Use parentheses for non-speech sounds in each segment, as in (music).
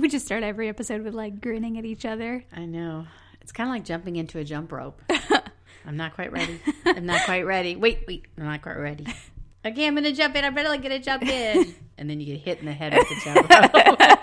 We just start every episode with like grinning at each other. I know. It's kind of like jumping into a jump rope. (laughs) I'm not quite ready. I'm not quite ready. Wait, wait. I'm not quite ready. (laughs) Okay, I'm gonna jump in. I better like, get a jump in. (laughs) And then you get hit in the head with the jump rope.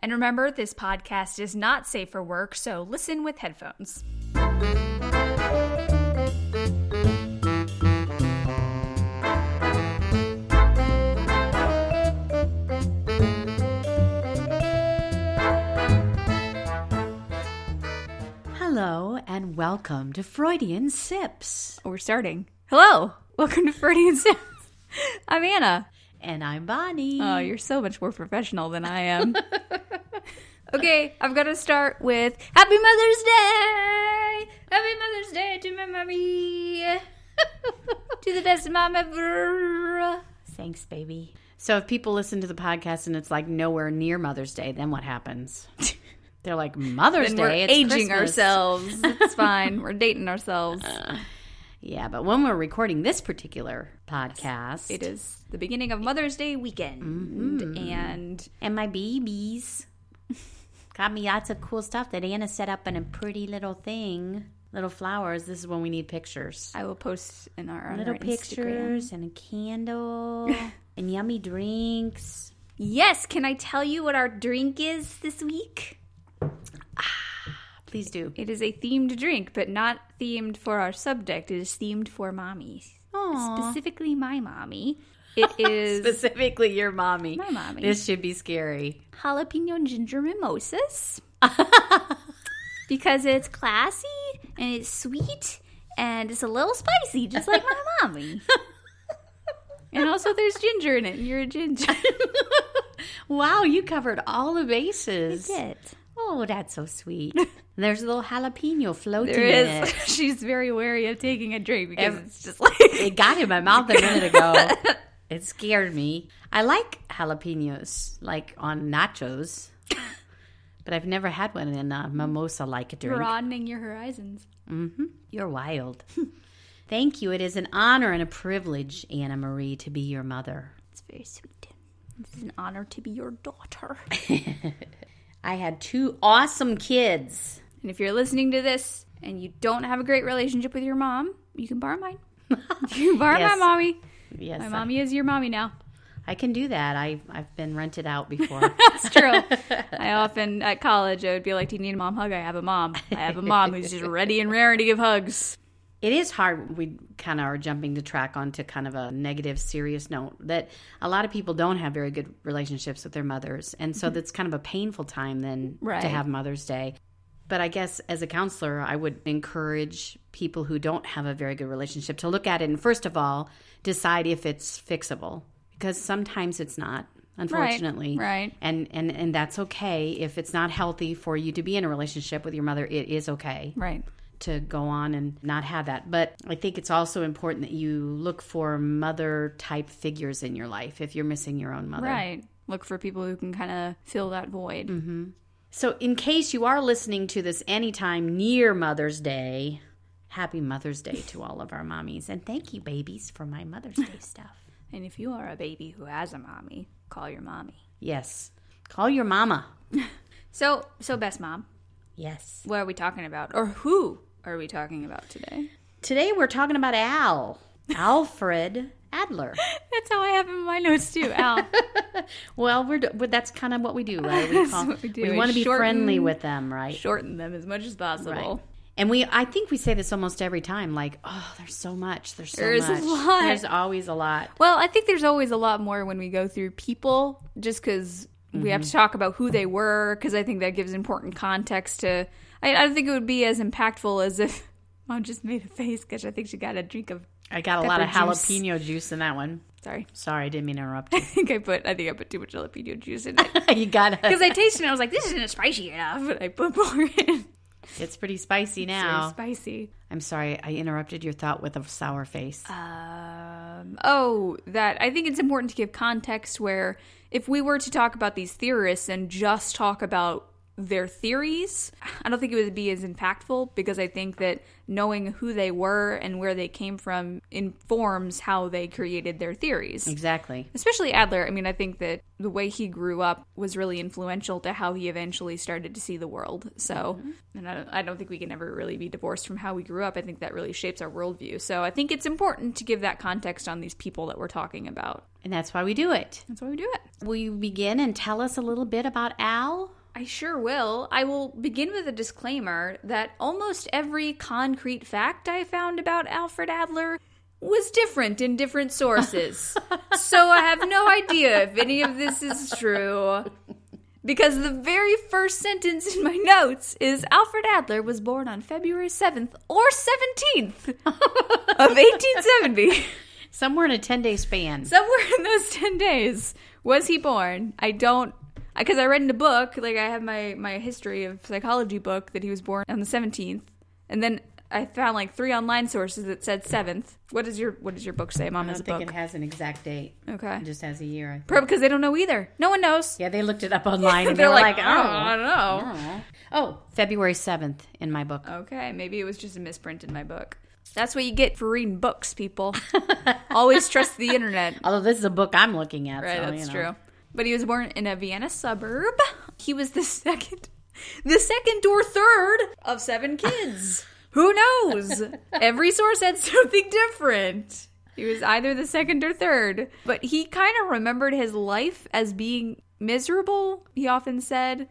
And remember, this podcast is not safe for work, so listen with headphones. Hello and welcome to Freudian Sips. We're starting. Hello. Welcome to Freudian Sips. I'm Anna. And I'm Bonnie. Oh, you're so much more professional than I am. (laughs) okay, I've got to start with Happy Mother's Day! Happy Mother's Day to my mommy! to the best mom ever! Thanks, baby. So if people listen to the podcast and it's like nowhere near Mother's Day, then what happens? (laughs) They're like Mother's Then Day. we're it's aging Christmas." ourselves. It's (laughs) fine. We're dating ourselves. Uh, Yeah, but when we're recording this particular podcast, It is the beginning of Mother's Day weekend, Mm-hmm. and and my babies (laughs) got me lots of cool stuff that Anna set up in a pretty little thing. Little flowers. This is when we need pictures. I will post in our Little our Instagram. pictures and a candle (laughs) and yummy drinks. Yes, can I tell you what our drink is this week? Please do. It is a themed drink, but not themed for our subject. It is themed for mommies. Aww. Specifically, my mommy. It (laughs) is Specifically, your mommy. my mommy. This should be scary. jalapeno ginger mimosas (laughs) because it's classy and it's sweet and it's a little spicy, just like my mommy. (laughs) and also, there's ginger in it, and you're a ginger. Wow, you covered all the bases. Did. Oh, that's so sweet. (laughs) There's a little jalapeno floating There in it. (laughs) She's very wary of taking a drink because it's just like It got in my mouth a minute ago. (laughs) It scared me. I like jalapenos, like on nachos, but I've never had one in a mimosa like drink. broadening your horizons. Mm-hmm. You're wild. Thank you. It is an honor and a privilege, Anna Marie, to be your mother. It's very sweet. It's an honor to be your daughter. I had two awesome kids. And if you're listening to this and you don't have a great relationship with your mom, you can borrow mine. (laughs) You can borrow Yes. my mommy. Yes, My I- mommy is your mommy now. I can do that. I, I've been rented out before. (laughs) That's true. (laughs) I often at college I would be like, "Do you need a mom hug? I have a mom. I have a mom who's just ready and raring to give hugs." It is hard. We kind of are jumping to track onto kind of a negative, serious note that a lot of people don't have very good relationships with their mothers. And so mm-hmm. that's kind of a painful time then Right. to have Mother's Day. But I guess as a counselor, I would encourage people who don't have a very good relationship to look at it and, first of all, decide if it's fixable. Because sometimes it's not, unfortunately. right. And, and, and that's okay. If it's not healthy for you to be in a relationship with your mother, it is okay Right. To go on and not have that. But I think it's also important that you look for mother type figures in your life if you're missing your own mother. Right. Look for people who can kind of fill that void. Mm-hmm. So, in case you are listening to this anytime near Mother's Day, happy Mother's Day to all of our mommies. And thank you, babies, for my Mother's Day (laughs) stuff. And if you are a baby who has a mommy, call your mommy. Yes. Call your mama. (laughs) So, so best mom, Yes. what are we talking about, or who are we talking about today? Today we're talking about Al, Alfred Adler. (laughs) That's how I have in my notes too. Al. (laughs) Well, we're, d- but that's kind of what we do, right? We, (laughs) call, we do. we want to be shorten- friendly with them, right? Shorten them as much as possible. Right. And we, I think we say this almost every time, like, oh, there's so much. There's so There's a lot. There's always a lot. Well, I think there's always a lot more when we go through people, just because we have mm-hmm. to talk about who they were, because I think that gives important context to. I, I don't think it would be as impactful as if (laughs) mom just made a face because I think she got a drink of. I got a lot of juice. jalapeno juice in that one. Sorry. Sorry, I didn't mean to interrupt (laughs) I think I put I think I put too much jalapeno juice in it. (laughs) you. got Because. I tasted it, and I was like, this isn't spicy enough. And I put more in. It's pretty spicy now. spicy. I'm sorry, I interrupted your thought with a sour face. Um, oh, that I think it's important to give context where if we were to talk about these theorists and just talk about their theories, I don't think it would be as impactful because I think that knowing who they were and where they came from informs how they created their theories. exactly. Especially Adler. I mean, I think that the way he grew up was really influential to how he eventually started to see the world. So, mm-hmm. and I don't, I don't think we can ever really be divorced from how we grew up. I think that really shapes our worldview. So, I think it's important to give that context on these people that we're talking about. And that's why we do it. That's why we do it. Will you begin and tell us a little bit about Al? I sure will. I will begin with a disclaimer that almost every concrete fact I found about Alfred Adler was different in different sources. (laughs) so I have no idea if any of this is true. Because the very first sentence in my notes is Alfred Adler was born on February 7th or 17th of 1870. Somewhere in a 10 day span. Somewhere in those 10 days was he born. I don't because I read in a book, like I have my my history of psychology book that he was born on the 17th. And then I found like three online sources that said 7th. What does your what does your book say? I Mama's don't think book. it has an exact date. okay. It just has a year. I. Probably because they don't know either. No one knows. Yeah, they looked it up (laughs) online and they They're were like, like, oh. I don't know. Oh. February 7th in my book. Okay, maybe it was just a misprint in my book. That's what you get for reading books, people. (laughs) Always trust the internet. (laughs) Although this is a book I'm looking at. Right, so, that's you know. true. But he was born in a Vienna suburb. He was the second, the second or third of seven kids. (laughs) Who knows? Every source had something different. He was either the second or third, but he kind of remembered his life as being miserable. He often said.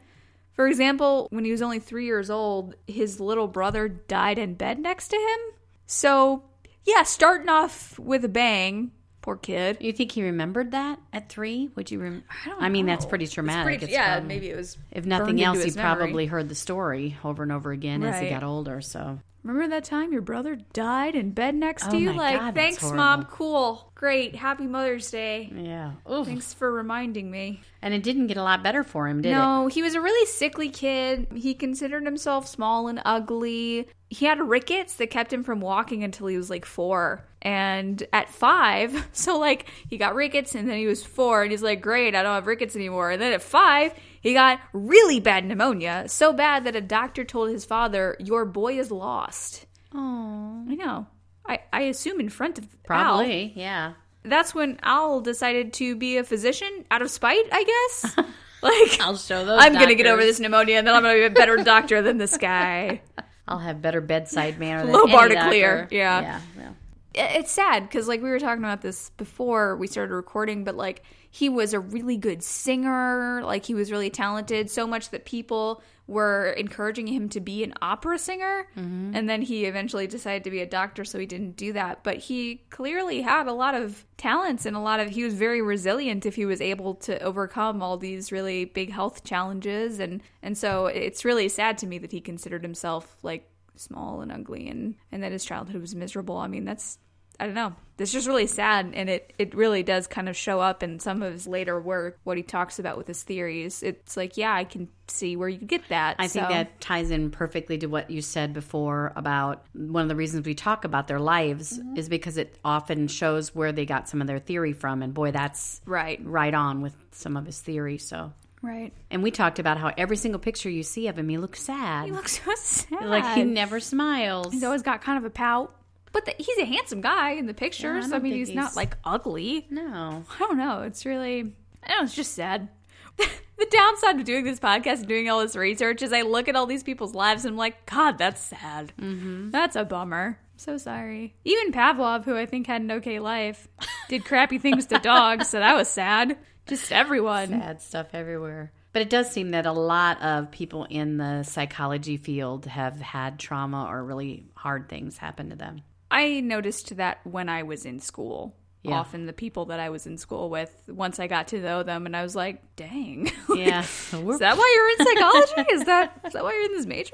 For example, when he was only three years old, his little brother died in bed next to him. So, yeah, starting off with a bang. Poor kid. You think he remembered that at three? Would you? Rem- I don't I mean, that's know. pretty It's traumatic. pretty- It's yeah, probably- maybe it was. If nothing else, he memory. probably heard the story over and over again as he got older. So Remember that time your brother died in bed next to Oh you? my Like, God, that's thanks, mom. Cool, great, happy Mother's Day. yeah, Oof. Thanks for reminding me. and it didn't get a lot better for him, did it? no, he was a really sickly kid. He considered himself small and ugly. He had rickets that kept him from walking until he was like four. And at five, (laughs) so like he got rickets and then he was four and he's like, great, I don't have rickets anymore. And then at five, he got really bad pneumonia. So bad that a doctor told his father, your boy is lost. Oh, I know. I, I assume in front of Al. probably. Yeah. That's when Al decided to be a physician out of spite, I guess. (laughs) like, I'll show those. I'm going to get over this pneumonia and then I'm going to be a better doctor than this guy. (laughs) I'll have better bedside manner than Low bar to doctor. clear, yeah. yeah. yeah. It's sad because, like, we were talking about this before we started recording, but like, he was a really good singer. Like, he was really talented, so much that people were encouraging him to be an opera singer. Mm-hmm. And then he eventually decided to be a doctor, so he didn't do that. But he clearly had a lot of talents and a lot of, he was very resilient if he was able to overcome all these really big health challenges. And, and so it's really sad to me that he considered himself like small and ugly and, and that his childhood was miserable. I mean, that's, I don't know. It's just really sad, and it, it really does kind of show up in some of his later work, what he talks about with his theories. It's like, yeah, I can see where you get that. I think that ties in perfectly to what you said before about one of the reasons we talk about their lives Mm-hmm. is because it often shows where they got some of their theory from. And boy, that's Right, right on with some of his theory. So, right. and we talked about how every single picture you see of him, he looks sad. He looks so sad. like he never smiles. He's always got kind of a pout. But the, he's a handsome guy in the pictures. don't I mean, he's, he's- not like ugly. no. (laughs) I don't know. It's really, I don't know. It's just sad. (laughs) the downside of doing this podcast and doing all this research is I look at all these people's lives and I'm like, God, that's sad. Mm-hmm. That's a bummer. I'm so sorry. Even Pavlov, who I think had an okay life, did crappy things to (laughs) dogs, so that was sad. Just everyone. Sad stuff everywhere. But it does seem that a lot of people in the psychology field have had trauma or really hard things happen to them. I noticed that when I was in school. Yeah. Often the people that I was in school with, once I got to know them, and I was like, "Dang, (laughs) Yeah. is that why you're in psychology? is that (laughs) is that why you're in this major?"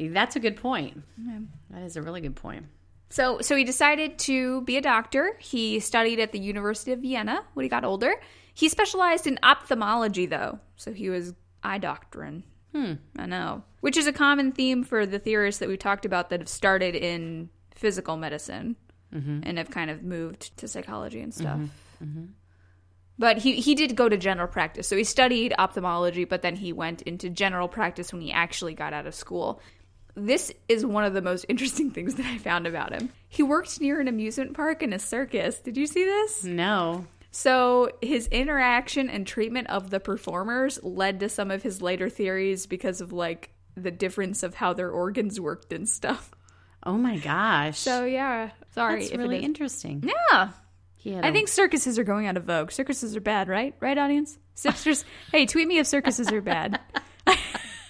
That's a good point. That is a really good point. So, so he decided to be a doctor. He studied at the University of Vienna when he got older. He specialized in ophthalmology, though, so he was eye doctoring. Hmm. I know, which is a common theme for the theorists that we talked about that have started in physical medicine mm-hmm. and have kind of moved to psychology and mm-hmm. stuff. Mm-hmm. But he, he did go to general practice. So he studied ophthalmology, but then he went into general practice when he actually got out of school. This is one of the most (laughs) interesting things that I found about him. He worked near an amusement park and a circus. Did you see this? No. So his interaction and treatment of the performers led to some of his later theories because of like the difference of how their organs worked and stuff. Oh my gosh. So yeah, sorry That's really interesting. yeah. I a- think circuses are going out of vogue. Circuses are bad, right? Right, audience? Sisters, (laughs) hey, tweet me if circuses are bad. (laughs)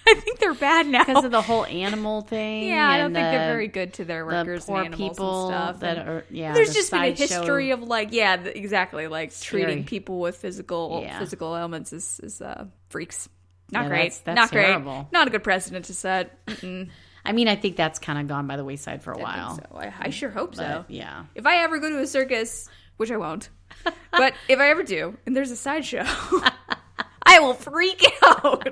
(laughs) I think they're bad now. because of the whole animal thing. yeah, I don't and think they're very good to their the workers poor and animals people and stuff. that are yeah. there's the just been a history of like, yeah, exactly, like treating people with physical Yeah. physical ailments is, is uh, freaks. Not Yeah, great. that's- that's Not terrible. great. Not a good precedent to set. Mm-mm, (laughs) I mean, I think that's kind of gone by the wayside for a I while. so. I, I sure hope so. Yeah. If I ever go to a circus, which I won't, but (laughs) if I ever do, and there's a sideshow, I will freak out.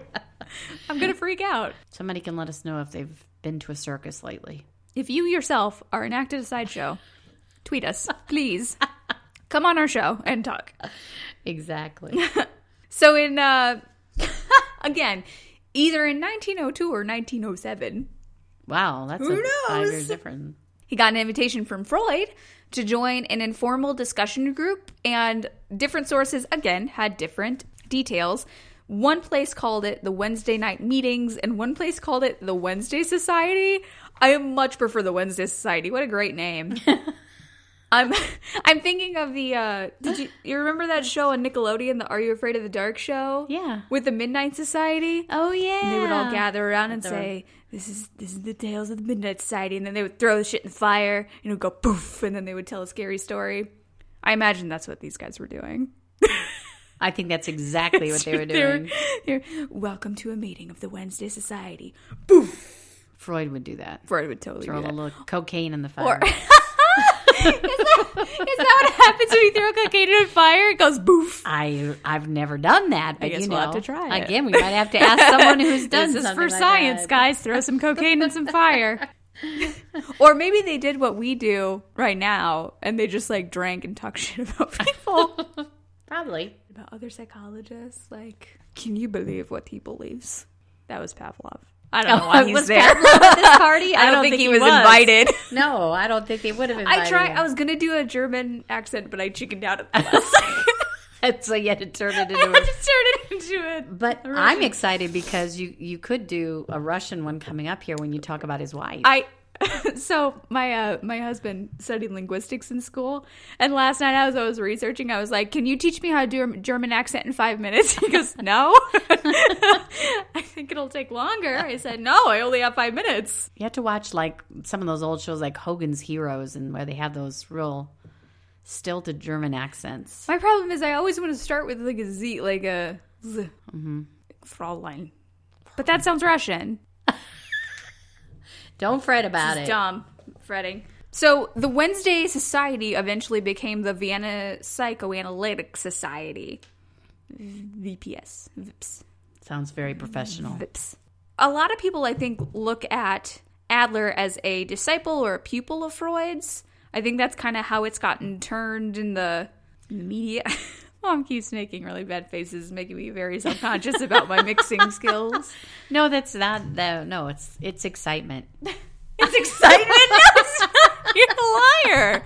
(laughs) I'm gonna freak out. Somebody can let us know if they've been to a circus lately. If you yourself are enacted a sideshow, tweet us, please. Come on our show and talk. Exactly. (laughs) So in uh (laughs) again, either in 1902 or 1907, wow, that's Who a five knows? years difference. he got an invitation from Freud to join an informal discussion group and different sources again had different details. One place called it the Wednesday night meetings and one place called it the Wednesday Society. I much prefer the Wednesday Society. What a great name. (laughs) I'm (laughs) I'm thinking of the uh did you you remember that show on Nickelodeon, the Are You Afraid of the Dark show? Yeah. With the Midnight Society? Oh yeah. they would all gather around and At say, "This is this is the tales of the Midnight Society," and then they would throw the shit in the fire, and it would go poof, and then they would tell a scary story. I imagine that's what these guys were doing. (laughs) I think that's exactly what they were They were- doing. they were, Welcome to a meeting of the Wednesday Society. Boof. Freud would do that. Freud would totally Throw a little cocaine in the Or fire. (laughs) is, that, is that what happens when you throw cocaine in a fire? It goes boof. I I've never done that, but guess you we'll have to try it. again. We might have to ask someone who's (laughs) done. This is for like science, that. guys. Throw some cocaine in some fire. (laughs) or maybe they did what we do right now, and they just like drank and talked shit about people. Probably. About other psychologists. Like, can you believe what he believes? That was Pavlov. I don't (laughs) oh, know why (laughs) he's was there. Pavlov at this party? I, don't, think, he was, invited. No, I don't think they would have invited I tried. him. I was gonna do a German accent, but I chickened out at the (laughs) last second. so you had to turn it I into a just turned it into it. But I'm excited because you you could do a Russian one coming up here when you talk about his wife. I (laughs) so my uh my husband studied linguistics in school, and last night as I was researching, I was like, "Can you teach me how to do a German accent in five minutes?" (laughs) He goes, "No, (laughs) I think it'll take longer." I said, "No, I only have five minutes." you have to watch like some of those old shows like Hogan's Heroes and where they have those real stilted German accents. My problem is I always want to start with like a Z, like a Z, Fraulein, but that sounds Russian. Don't fret about It's it. dumb. Fretting. So the Wednesday Society eventually became the Vienna Psychoanalytic Society. VPS. VIPS. Sounds very professional. VIPS. A lot of people, I think, look at Adler as a disciple or a pupil of Freud's. I think that's kind of how it's gotten turned in the media. (laughs) Mom keeps making really bad faces, making me very self conscious about my mixing (laughs) skills. No, that's not the no. It's it's excitement. (laughs) It's excitement. (laughs) No. You're a liar.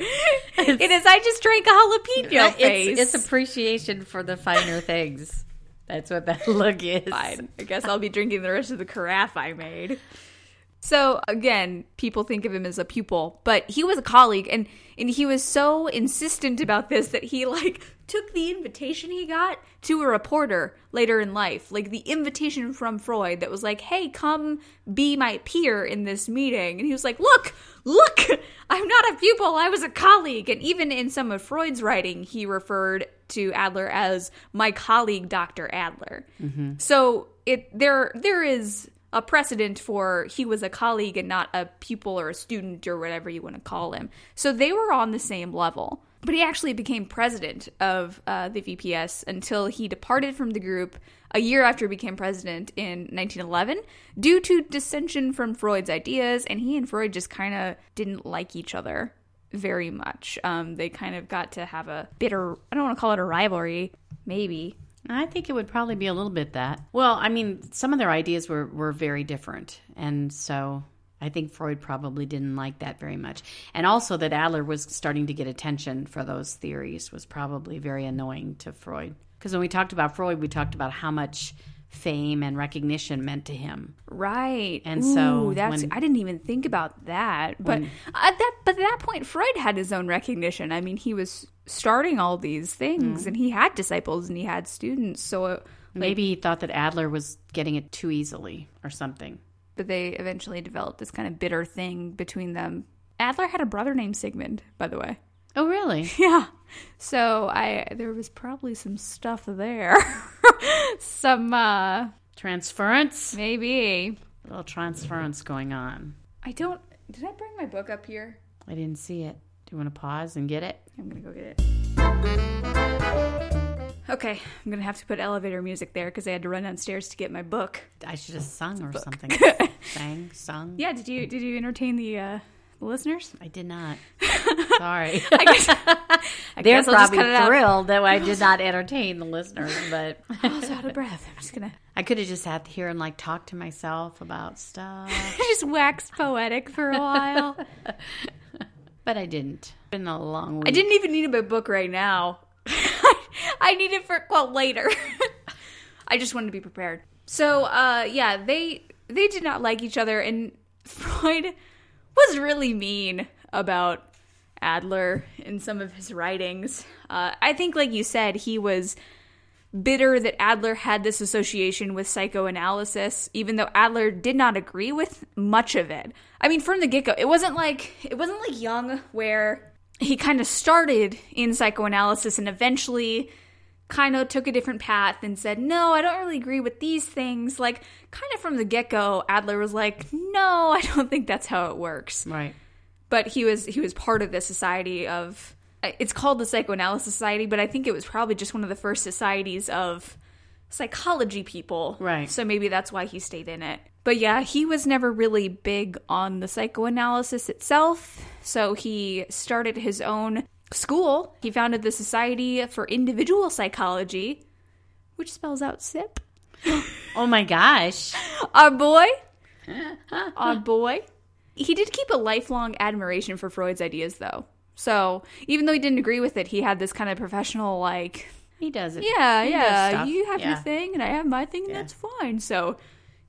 it is. I just drank a jalapeno face. It's, it's appreciation for the finer things. That's what that look is. fine. I guess I'll be drinking the rest of the carafe I made. So again, people think of him as a pupil, but he was a colleague and and he was so insistent about this that he like took the invitation he got to a reporter later in life. Like the invitation from Freud that was like, "Hey, come be my peer in this meeting." And he was like, "Look, look, I'm not a pupil, I was a colleague." And even in some of Freud's writing, he referred to Adler as my colleague Dr. Adler. Mm-hmm. So it there there is a precedent for he was a colleague and not a pupil or a student or whatever you want to call him. So they were on the same level. But he actually became president of uh, the VPS until he departed from the group a year after he became president in 1911 due to dissension from Freud's ideas, and he and Freud just kind of didn't like each other very much. Um, they kind of got to have a bitter, I don't want to call it a rivalry, maybe. I think it would probably be a little bit that. Well, I mean, some of their ideas were, were very different. And so I think Freud probably didn't like that very much. And also that Adler was starting to get attention for those theories was probably very annoying to Freud. Because when we talked about Freud, we talked about how much fame and recognition meant to him. Right. And so that's when- I didn't even think about that. But When- at that but at that point Freud had his own recognition. I mean, he was starting all these things Mm. and he had disciples and he had students. So it, Maybe he thought that Adler was getting it too easily or something. But they eventually developed this kind of bitter thing between them. Adler had a brother named Sigmund, by the way. Oh, really? (laughs) Yeah. So I there was probably some stuff there. (laughs) some uh Transference? maybe. A little transference going on. I don't did I bring my book up here? I didn't see it. Do you want to pause and get it? I'm gonna go get it. Okay, I'm gonna have to put elevator music there because I had to run downstairs to get my book. I should have sung or something. (laughs) Sang, sung. Yeah, did you did you entertain the uh, listeners? I did not. (laughs) Sorry. I guess, (laughs) I They're guess probably thrilled that I did not entertain the listeners, but I was out of breath. I'm just gonna I could have just sat here and like talked to myself about stuff, just waxed poetic for a while. but I didn't. Been a long week. I didn't even need my book right now. I need it for well later. (laughs) I just wanted to be prepared. So uh yeah, they they did not like each other and (laughs) Freud was really mean about Adler in some of his writings. Uh, I think, like you said, he was bitter that Adler had this association with psychoanalysis, even though Adler did not agree with much of it. I mean, from the get go, it wasn't like it wasn't like Jung where he kind of started in psychoanalysis and eventually kind of took a different path and said, No, I don't really agree with these things. Like, kind of from the get go, Adler was like, No, I don't think that's how it works Right. but he was he was part of the society of it's called the psychoanalysis society but i think it was probably just one of the first societies of psychology people. Right. so maybe that's why he stayed in it. But yeah he was never really big on the psychoanalysis itself. So he started his own school. He founded the society for individual psychology which spells out sip (laughs) Oh my gosh. our boy. (laughs) Our boy. He did keep a lifelong admiration for freud's ideas though. So even though he didn't agree with it he had this kind of professional like He does it. yeah He yeah you have your thing and i have my thing and Yeah. that's fine so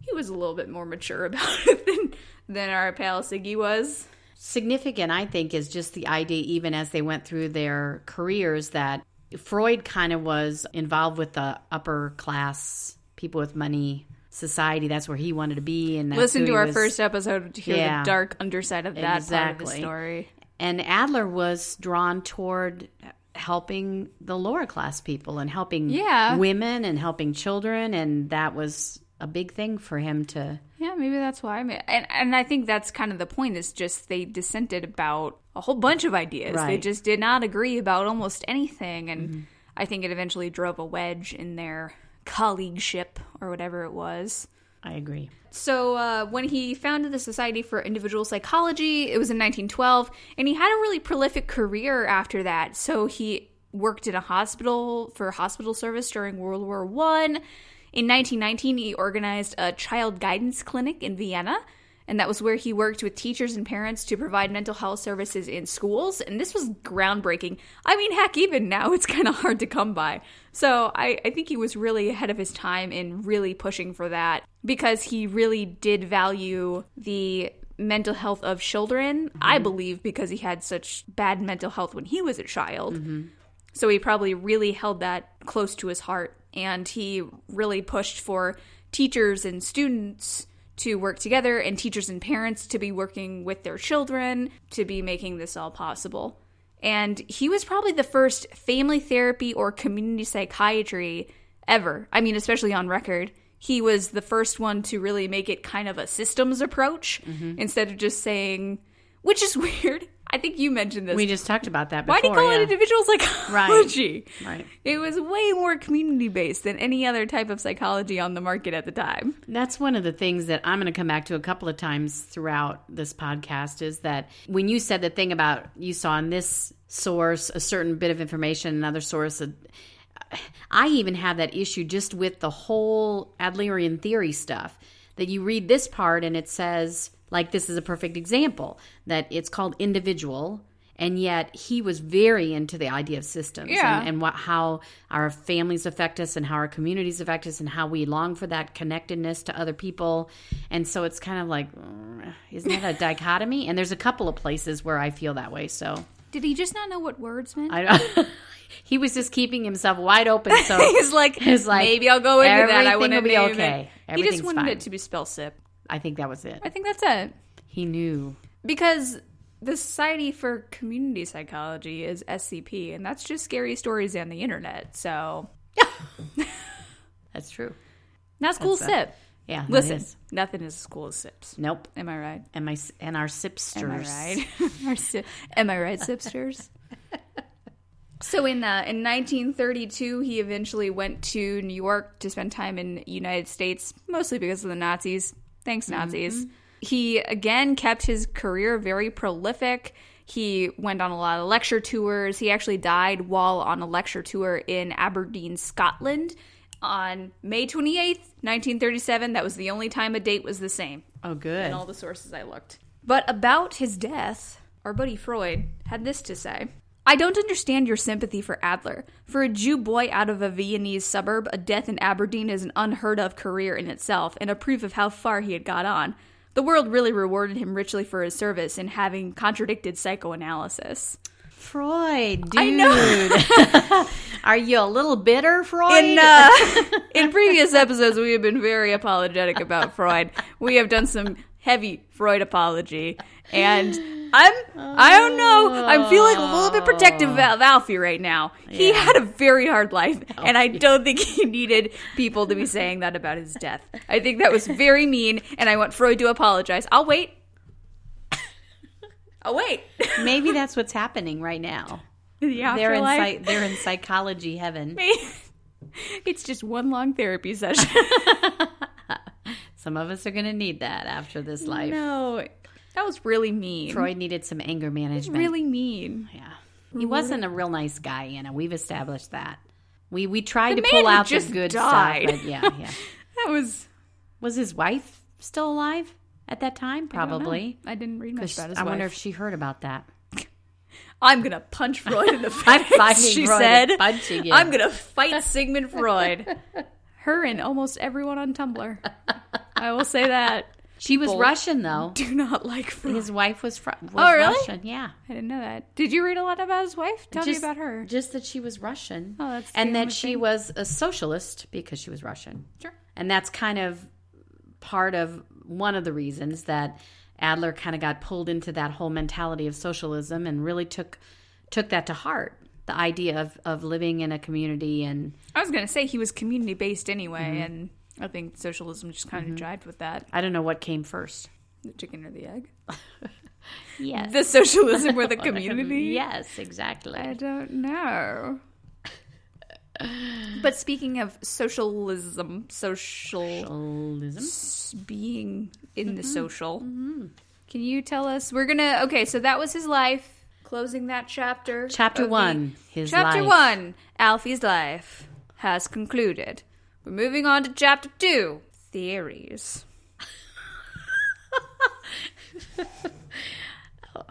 he was a little bit more mature (laughs) about it than than our pal siggy was significant, I think, is just the idea, even as they went through their careers, that Freud kind of was involved with the upper class, people with money society. That's where he wanted to be. And that's listen to our was- first episode to hear Yeah. the dark underside of that part of the Exactly. story And Adler was drawn toward helping the lower class people and helping Yeah. women and helping children. And that was a big thing for him to. Yeah, maybe that's why. I mean, and and I think that's kind of the point. Is just they dissented about a whole bunch of ideas. They just did not agree about almost anything, and mm-hmm. I think it eventually drove a wedge in their colleagueship or whatever it was. I agree. So uh, when he founded the Society for Individual Psychology, it was in 1912, and he had a really prolific career after that. So he worked in a hospital for hospital service during World War One. In 1919, he organized a child guidance clinic in Vienna, and that was where he worked with teachers and parents to provide mental health services in schools. And this was groundbreaking. I mean, heck, even now it's kind of hard to come by. So I, I think he was really ahead of his time in really pushing for that because he really did value the mental health of children. I mm-hmm. believe because he had such bad mental health when he was a child. Mm-hmm. So he probably really held that close to his heart. And he really pushed for teachers and students to work together and teachers and parents to be working with their children to be making this all possible. And he was probably the first family therapy or community psychiatry ever. I mean, especially on record. he was the first one to really make it kind of a systems approach Mm-hmm. instead of just saying, which is (laughs) weird. I think you mentioned this. We just talked about that Before, Why do you call yeah. it individual psychology? Right. It was way more community based than any other type of psychology on the market at the time. That's one of the things that I'm going to come back to a couple of times throughout this podcast is that when you said the thing about you saw in this source a certain bit of information, another source, a, I even have that issue just with the whole Adlerian theory stuff. That you read this part and it says, like, this is a perfect example, that it's called individual. And yet he was very into the idea of systems Yeah. and, and what how our families affect us and how our communities affect us and how we long for that connectedness to other people. And so it's kind of like, mm, isn't that a dichotomy? And there's a couple of places where I feel that way. So Did he just not know what words meant? I don't. (laughs) he was just keeping himself wide open. (laughs) So He's like, (laughs) It's like, maybe I'll go into that. I want to be okay. He just wanted fine. it to be spell sip. I think that was it. I think that's it. He knew. Because the Society for Community Psychology is SCP, and that's just scary stories on the internet. So, That's true. not school That's, sip. Yeah. Listen, is. nothing is a school of sips. Nope. Am I right? And my and our sipsters? Am I right? (laughs) Our si- Am I right, sipsters? (laughs) So in uh, in 1932, he eventually went to New York to spend time in the United States, mostly because of the Nazis. Thanks, Nazis. He again kept his career very prolific. He went on a lot of lecture tours. He actually died while on a lecture tour in Aberdeen, Scotland, on May 28th, 1937. That was the only time a date was the same Oh, good. in all the sources I looked. But about his death, our buddy Freud had this to say. I don't understand your sympathy for Adler. For a Jew boy out of a Viennese suburb, a death in Aberdeen is an unheard of career in itself and a proof of how far he had got on. The world really rewarded him richly for his service in having contradicted psychoanalysis. Freud, dude. I know. (laughs) (laughs) Are you a little bitter, Freud? In uh, in (laughs) previous episodes, we have been very apologetic about Freud. We have done some heavy Freud apology, and I'm I don't know. I'm feeling a little bit protective of Alfie right now. He had a very hard life, and I don't think he needed people to be saying that about his death. I think that was very mean, and I want Freud to apologize. I'll wait. I'll wait. Maybe (laughs) that's what's happening right now. the They're in psych- they're in psychology heaven. (laughs) It's just one long therapy session. (laughs) Some of us are going to need that after this life. No, that was really mean. Freud needed some anger management. really mean. Yeah. He wasn't a real nice guy, Anna. We've established that. We we tried The to pull out the good died. stuff, but yeah, yeah. That was Was his wife still alive at that time? Probably. I didn't read much about his I wife. wonder if she heard about that. (laughs) I'm gonna punch Freud in the (laughs) face. she Freud said. "I'm gonna fight Sigmund Freud." (laughs) Her and almost everyone on Tumblr. I will say that. She was People Russian though. Do not like Freud. His wife was, fr- oh, was Oh, really? Russian. Yeah. I didn't know that. Did you read a lot about his wife? Tell just, me about her. Just that she was Russian. Oh, that's and that she thing. was a socialist because she was Russian. Sure. And that's kind of part of one of the reasons that Adler kind of got pulled into that whole mentality of socialism and really took took that to heart. The idea of, of living in a community and I was gonna say he was community based anyway, Mm-hmm. and I think socialism just kind of jived with that. I don't know what came first. The chicken or the egg? (laughs) Yes. The socialism or the (laughs) community? yes, exactly. I don't know. But speaking of socialism, social Socialism. s- being in Mm-hmm. the social, can you tell us? We're gonna okay. So that was his life. Closing that chapter. Chapter one. His chapter life. one. Alfie's life has concluded. We're moving on to chapter two. Theories. (laughs)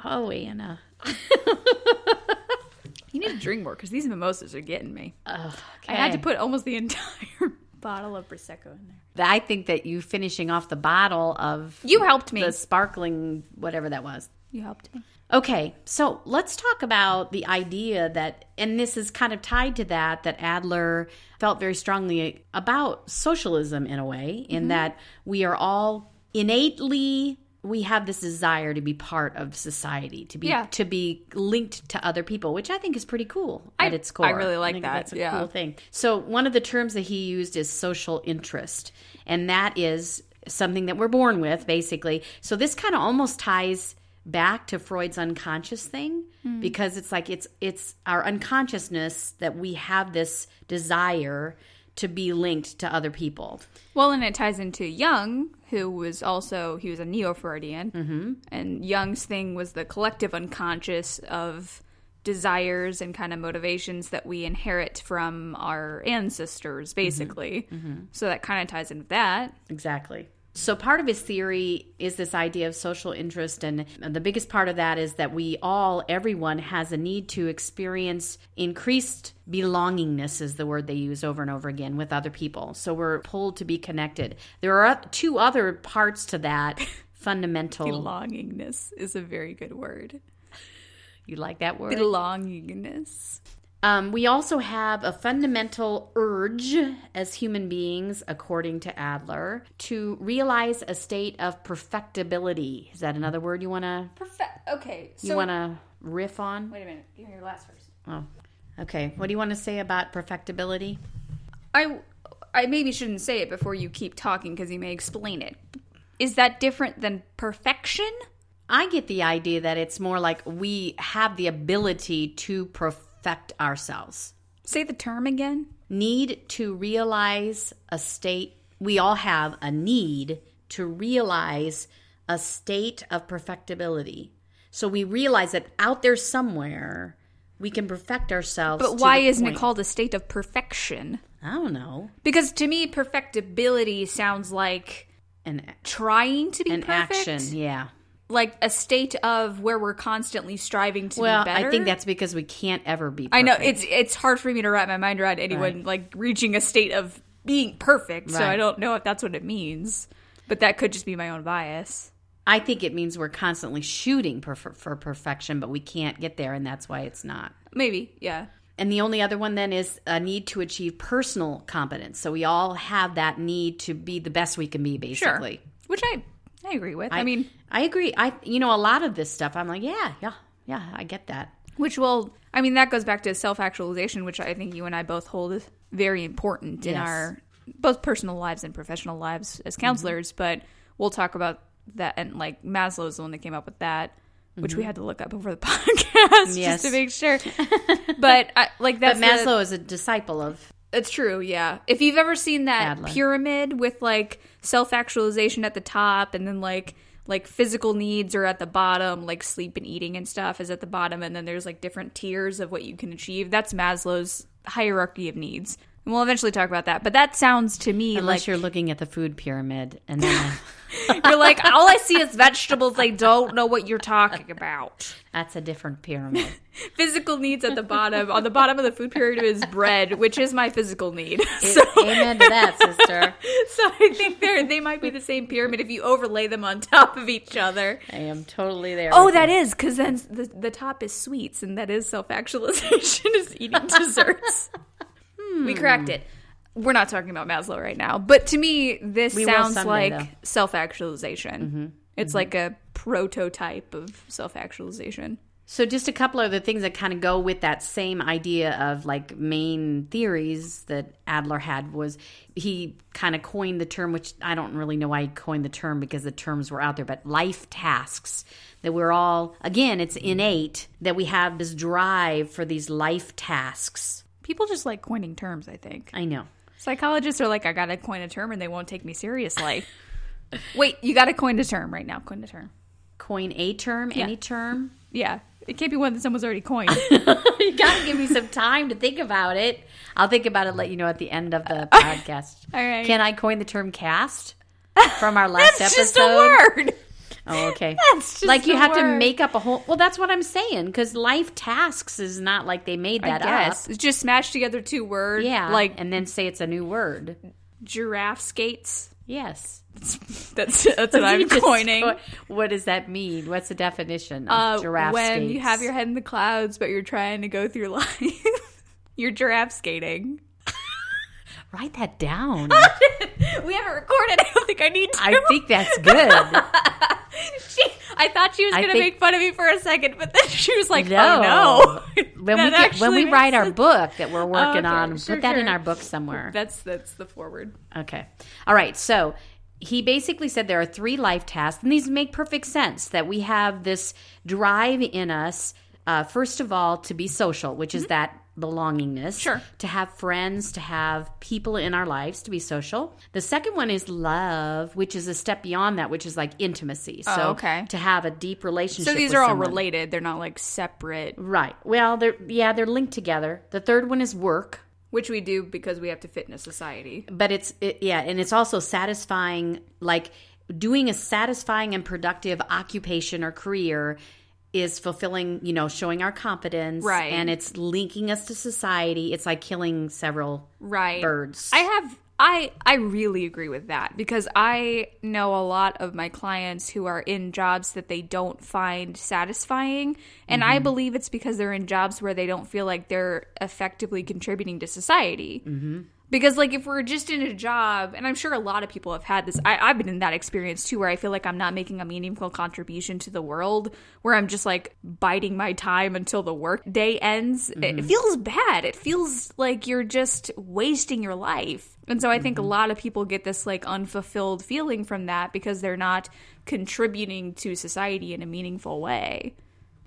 Oh, Anna. (laughs) You need to drink more because these mimosas are getting me. Okay. I had to put almost the entire (laughs) bottle of prosecco in there. I think that you finishing off the bottle of You helped me. the sparkling whatever that was. You helped me. Okay, so let's talk about the idea that, and this is kind of tied to that, that Adler felt very strongly about socialism in a way, in mm-hmm. that we are all innately we have this desire to be part of society, to be Yeah. to be linked to other people, which I think is pretty cool I- at its core. I really like think that, That's a yeah. cool thing. So one of the terms that he used is social interest, and that is something that we're born with, basically. So this kind of almost ties back to Freud's unconscious thing Hmm. because it's like it's it's our unconsciousness that we have this desire to be linked to other people. Well, and it ties into Jung, who was also he was a neo Freudian, mm-hmm. and Jung's thing was the collective unconscious of desires and kind of motivations that we inherit from our ancestors, basically. So that kind of ties into that. Exactly. So, part of his theory is this idea of social interest. And the biggest part of that is that we all, everyone, has a need to experience increased belongingness, is the word they use over and over again, with other people. So, we're pulled to be connected. There are two other parts to that (laughs) fundamental. Belongingness is a very good word. you like that word? Belongingness. Um, we also have a fundamental urge as human beings, according to Adler, to realize a state of perfectibility. Is that another word you want to Perfect. Okay. So you want to riff on? wait a minute. Give me your last first. Oh, okay. What do you want to say about perfectibility? I I maybe shouldn't say it before you keep talking because you may explain it. Is that different than perfection? I get the idea that it's more like we have the ability to perfect ourselves. Say the term again. Need to realize a state. We all have a need to realize a state of perfectibility. So we realize that out there somewhere we can perfect ourselves. But why isn't it called a state of perfection? I don't know. Because to me, perfectibility sounds like An trying to be an perfect. action, yeah. Like a state of where we're constantly striving to Well, be better. I think that's because we can't ever be. Perfect. I know it's it's hard for me to wrap my mind around anyone like reaching a state of being perfect. So I don't know if that's what it means, but that could just be my own bias. I think it means we're constantly shooting per- for perfection, but we can't get there, and that's why it's not. Maybe, yeah. And the only other one then is a need to achieve personal competence. So we all have that need to be the best we can be, basically. Which I I agree with. I, mean, I agree. I you know a lot of this stuff. I'm like, yeah, yeah, yeah. I get that. which will I mean that goes back to self actualization, which I think you and I both hold is very important in Yes. our both personal lives and professional lives as counselors. Mm-hmm. But we'll talk about that and like Maslow is the one that came up with that. Which we mm-hmm. had to look up over the (laughs) podcast Yes. just to make sure, (laughs) but I, like that, that's the- Maslow is a disciple of. It's true, yeah. If you've ever seen that Adler. pyramid with like self-actualization at the top and then like like physical needs are at the bottom, like sleep and eating and stuff is at the bottom and then there's like different tiers of what you can achieve. That's Maslow's hierarchy of needs. And we'll eventually talk about that. But that sounds to me Unless like you're looking at the food pyramid, and then (laughs) you're like all I see is (laughs) vegetables. I don't know what you're talking about. that's a different pyramid. (laughs) Physical needs at the bottom. On the bottom of the food pyramid is bread, which is my physical need. So Amen to that, sister. So I think they they might be the same pyramid if you overlay them on top of each other. I am totally there. Oh, that you. is because then the the top is sweets, and that is self actualization is eating desserts. We cracked hmm. it. We're not talking about Maslow right now, but to me, this We sounds someday, like self actualization. Mm-hmm. It's mm-hmm. like a prototype of self actualization. So, just a couple of the things that kind of go with that same idea of like main theories that Adler had was he kind of coined the term, which I don't really know why he coined the term because the terms were out there, but life tasks. That we're all, again, it's innate that we have this drive for these life tasks. People just like coining terms. I think I know. psychologists are like, I gotta coin a term, and they won't take me seriously. (laughs) Wait, you gotta coin a term right now. Coin a term. Coin a term, any term. Yeah, it can't be one that someone's already coined. (laughs) you got to give me some time to think about it. I'll think about it, let you know at the end of the (laughs) podcast. All right. Can I coin the term cast from our last That's episode? just a word. Oh, okay. (laughs) That's just like you have to make up a whole. Well, that's what I'm saying because life tasks is not like they made that up. it's just smash together two words. Yeah, like and then say it's a new word. giraffe skates. Yes. (laughs) That's that's what (laughs) I'm just- coining. What, does that mean? What's the definition of Uh, giraffe when you have your head in the clouds, but you're trying to go through life, you're giraffe skating. write that down. we haven't recorded. I don't think I need to. I think that's good. (laughs) I thought she was going to make fun of me for a second, but then (laughs) she was like, No. "Oh no!" (laughs) when we get, when we write our book that we're working okay. on, Sure, put that in our book somewhere. That's that's the foreword. Okay. All right. So he basically said there are three life tasks, and these make perfect sense that we have this drive in us, uh, first of all, to be social, which is that belongingness. Sure. To have friends, to have people in our lives, to be social. The second one is love, which is a step beyond that, which is like intimacy. Oh, so Oh, okay. to have a deep relationship. So these are all someone. related. They're not like separate, Right. Well, they're yeah, they're linked together. The third one is work. which we do because we have to fit in a society. but it's it, yeah and it's also satisfying like doing a satisfying and productive occupation or career is fulfilling you know showing our confidence Right. and it's linking us to society it's like killing several Right. birds I have I I really agree with that because I know a lot of my clients who are in jobs that they don't find satisfying and I believe it's because they're in jobs where they don't feel like they're effectively contributing to society. Mm-hmm. Because like if we're just in a job, and I'm sure a lot of people have had this, I, I've been in that experience too, where I feel like I'm not making a meaningful contribution to the world, where I'm just like biding my time until the work day ends. It mm-hmm. feels bad. It feels like you're just wasting your life. And so I think a mm-hmm. lot of people get this like unfulfilled feeling from that because they're not contributing to society in a meaningful way.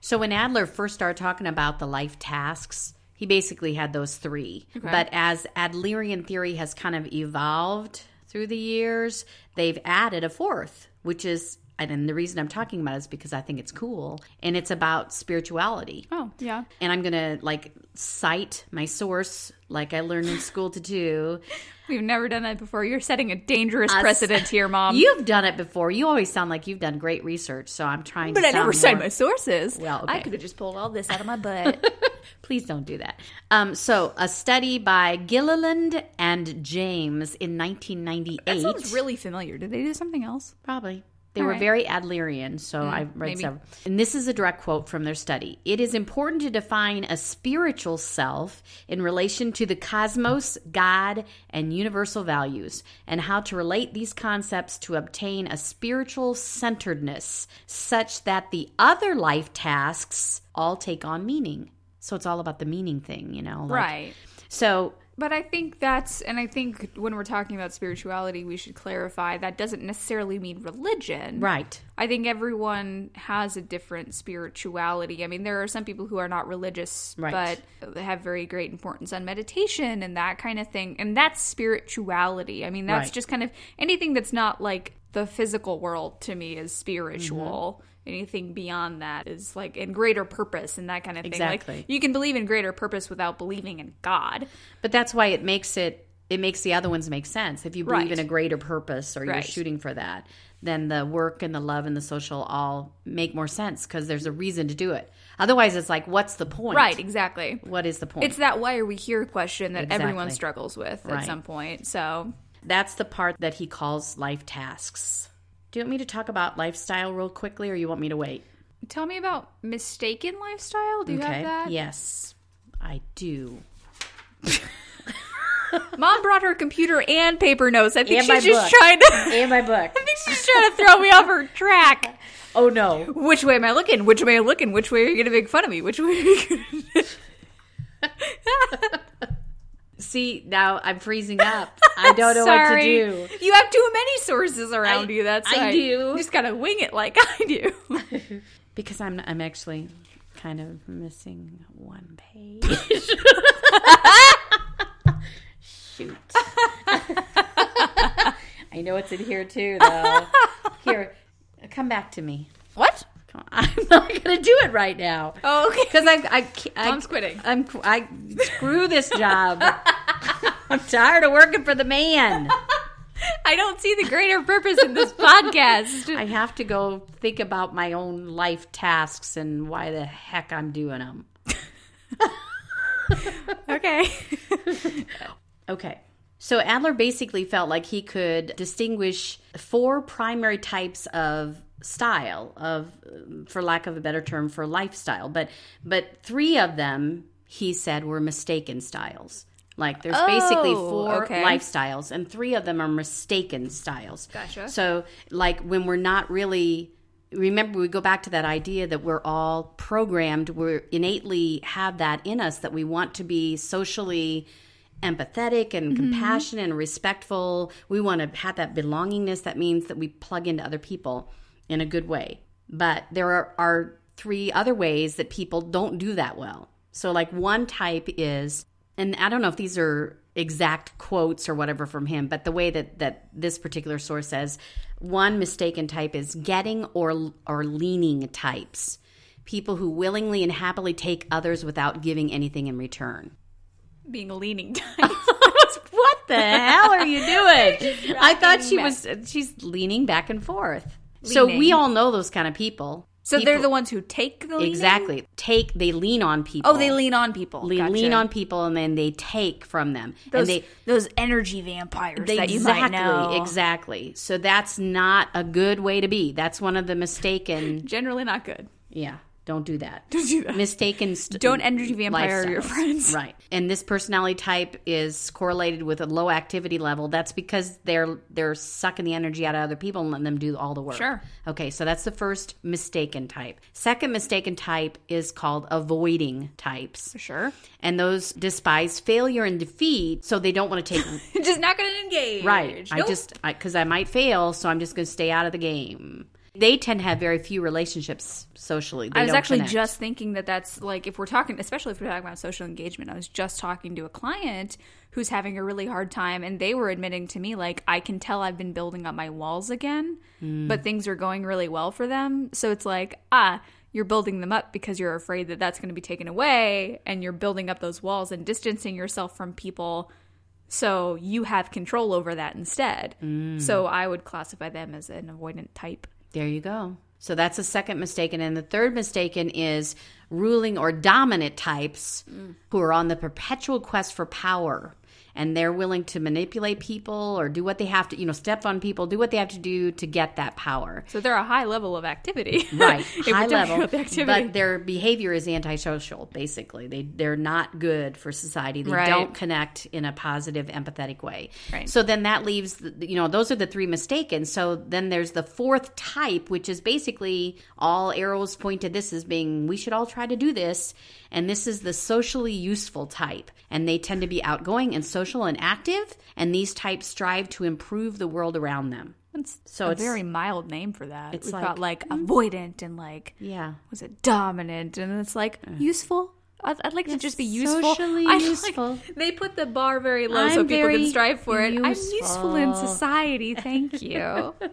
so when adler first started talking about the life tasks he basically had those three but as adlerian theory has kind of evolved through the years they've added a fourth which is and the reason i'm talking about it is because i think it's cool and it's about spirituality Oh, yeah. and I'm gonna like cite my source like I learned in school to do. We've never done that before. You're setting a dangerous precedent here, Mom. You've done it before. You always sound like you've done great research, so I'm trying but to. But I never cite my sources. Well, I could have just pulled all this out of my butt. (laughs) (laughs) Please don't do that. Um, so, a study by Gilliland and James in 1998. that sounds really familiar. Did they do something else? Probably. They All were right. very Adlerian, so mm-hmm. I read maybe. several. And this is a direct quote from their study. It is important to define a spiritual self in relation to the cosmos, God, and universal values, and how to relate these concepts to obtain a spiritual centeredness such that the other life tasks all take on meaning. So it's all about the meaning thing, you know? like- right. So But I think that's, and I think when we're talking about spirituality, we should clarify that doesn't necessarily mean religion. right. I think everyone has a different spirituality. I mean, there are some people who are not religious, Right. but have very great importance on meditation and that kind of thing. And that's spirituality. I mean, that's Right. just kind of anything that's not like the physical world to me is spiritual. Mm-hmm. Anything beyond that is like in greater purpose and that kind of thing. Exactly. Like you can believe in greater purpose without believing in God. But that's why it makes it it makes the other ones make sense. If you believe Right. in a greater purpose or you're shooting for that, then the work and the love and the social all make more sense because there's a reason to do it. Otherwise, it's like, what's the point? Right, exactly. What is the point? It's that why are we here question that everyone struggles with Right. at some point. So That's the part that he calls life tasks. Do you want me to talk about lifestyle real quickly, or you want me to wait? tell me about mistaken lifestyle. Do you have that? Yes, I do. (laughs) Mom brought her computer and paper notes. I think And she's just book. trying to. (laughs) And my book. I think she's trying to throw me off her track. (laughs) Oh no. Which way am I looking? Which way am I looking? Which way are you going to make fun of me? Which way are you to... See, now I'm freezing up. I don't know what to do. You have too many sources around I- you. That's I do. You just got to wing it like (laughs) I do. (laughs) Because I'm I'm actually kind of missing one page. (laughs) Shoot. I know it's in here too, though. Here, come back to me. what? I'm not going to do it right now Oh, okay. because I I, Mom's quitting. I'm I screw this job. (laughs) I'm tired of working for the man. I don't see the greater purpose in this podcast. (laughs) I have to go think about my own life tasks and why the heck I'm doing them. (laughs) Okay. Okay. So Adler basically felt like he could distinguish four primary types of style of um, for lack of a better term for lifestyle. But but three of them he said were mistaken styles. Like there's basically oh, four okay. lifestyles and three of them are mistaken styles. Gotcha. so like when we're not really remember we go back to that idea that we're all programmed we're innately have that in us that we want to be socially empathetic and mm-hmm. compassionate and respectful. We want to have that belongingness that means that we plug into other people in a good way. But there are, are three other ways that people don't do that well. So like one type is and i don't know if these are exact quotes or whatever from him but the way that that this particular source says one mistaken type is getting or or leaning types people who willingly and happily take others without giving anything in return. Being a leaning type. (laughs) what the hell are you doing? (laughs) I thought she rocking was she's leaning back and forth so we all know those kind of people so they're the ones who take the leaning? exactly take they lean on people Oh, they lean on people. they Gotcha. lean on people and then they take from them those, and they those energy vampires They- that you might exactly, know. exactly. So that's not a good way to be. That's one of the mistaken. Generally not good. Yeah, don't do that. Don't do that. Mistaken. St- Don't energy vampire your friends. (laughs) Right. And this personality type is correlated with a low activity level. That's because they're they're sucking the energy out of other people and letting them do all the work. Sure. Okay, so that's the first mistaken type. Second mistaken type is called avoiding types. Sure. And those despise failure and defeat, so they don't want to take (laughs) just not going to engage. Right. I just because I, might fail, so I'm just going to stay out of the game. They tend to have very few relationships socially. They I was actually connect. just thinking that that's like if we're talking, especially if we're talking about social engagement. I was just talking to a client who's having a really hard time, and they were admitting to me like I can tell I've been building up my walls again, Hmm. but things are going really well for them. So it's like ah. You're building them up because you're afraid that that's going to be taken away, and you're building up those walls and distancing yourself from people so you have control over that instead. Hmm. So I would classify them as an avoidant type. There you go. So that's the second mistaken. And the third mistaken is ruling or dominant types mm. who are on the perpetual quest for power. And they're willing to manipulate people or do what they have to, you know, step on people, do what they have to do to get that power. So they're a high level of activity. (laughs) right (laughs) high level activity. but their behavior is antisocial basically they they're not good for society they Right. don't connect in a positive empathetic way Right. so then that leaves the, you know those are the three mistaken so then there's the fourth type which is basically all arrows point to this as being we should all try to do this and this is the socially useful type and they tend to be outgoing and social and active and these types strive to improve the world around them It's So a it's- very mild name for that. it's We've like- got like mm-hmm. avoidant and like yeah was it dominant and it's like uh. useful. I'd, I'd like to just be useful. socially (laughs) I like- useful. they put the bar very low I'm so people can strive for it. I'm useful in society. Thank you. (laughs)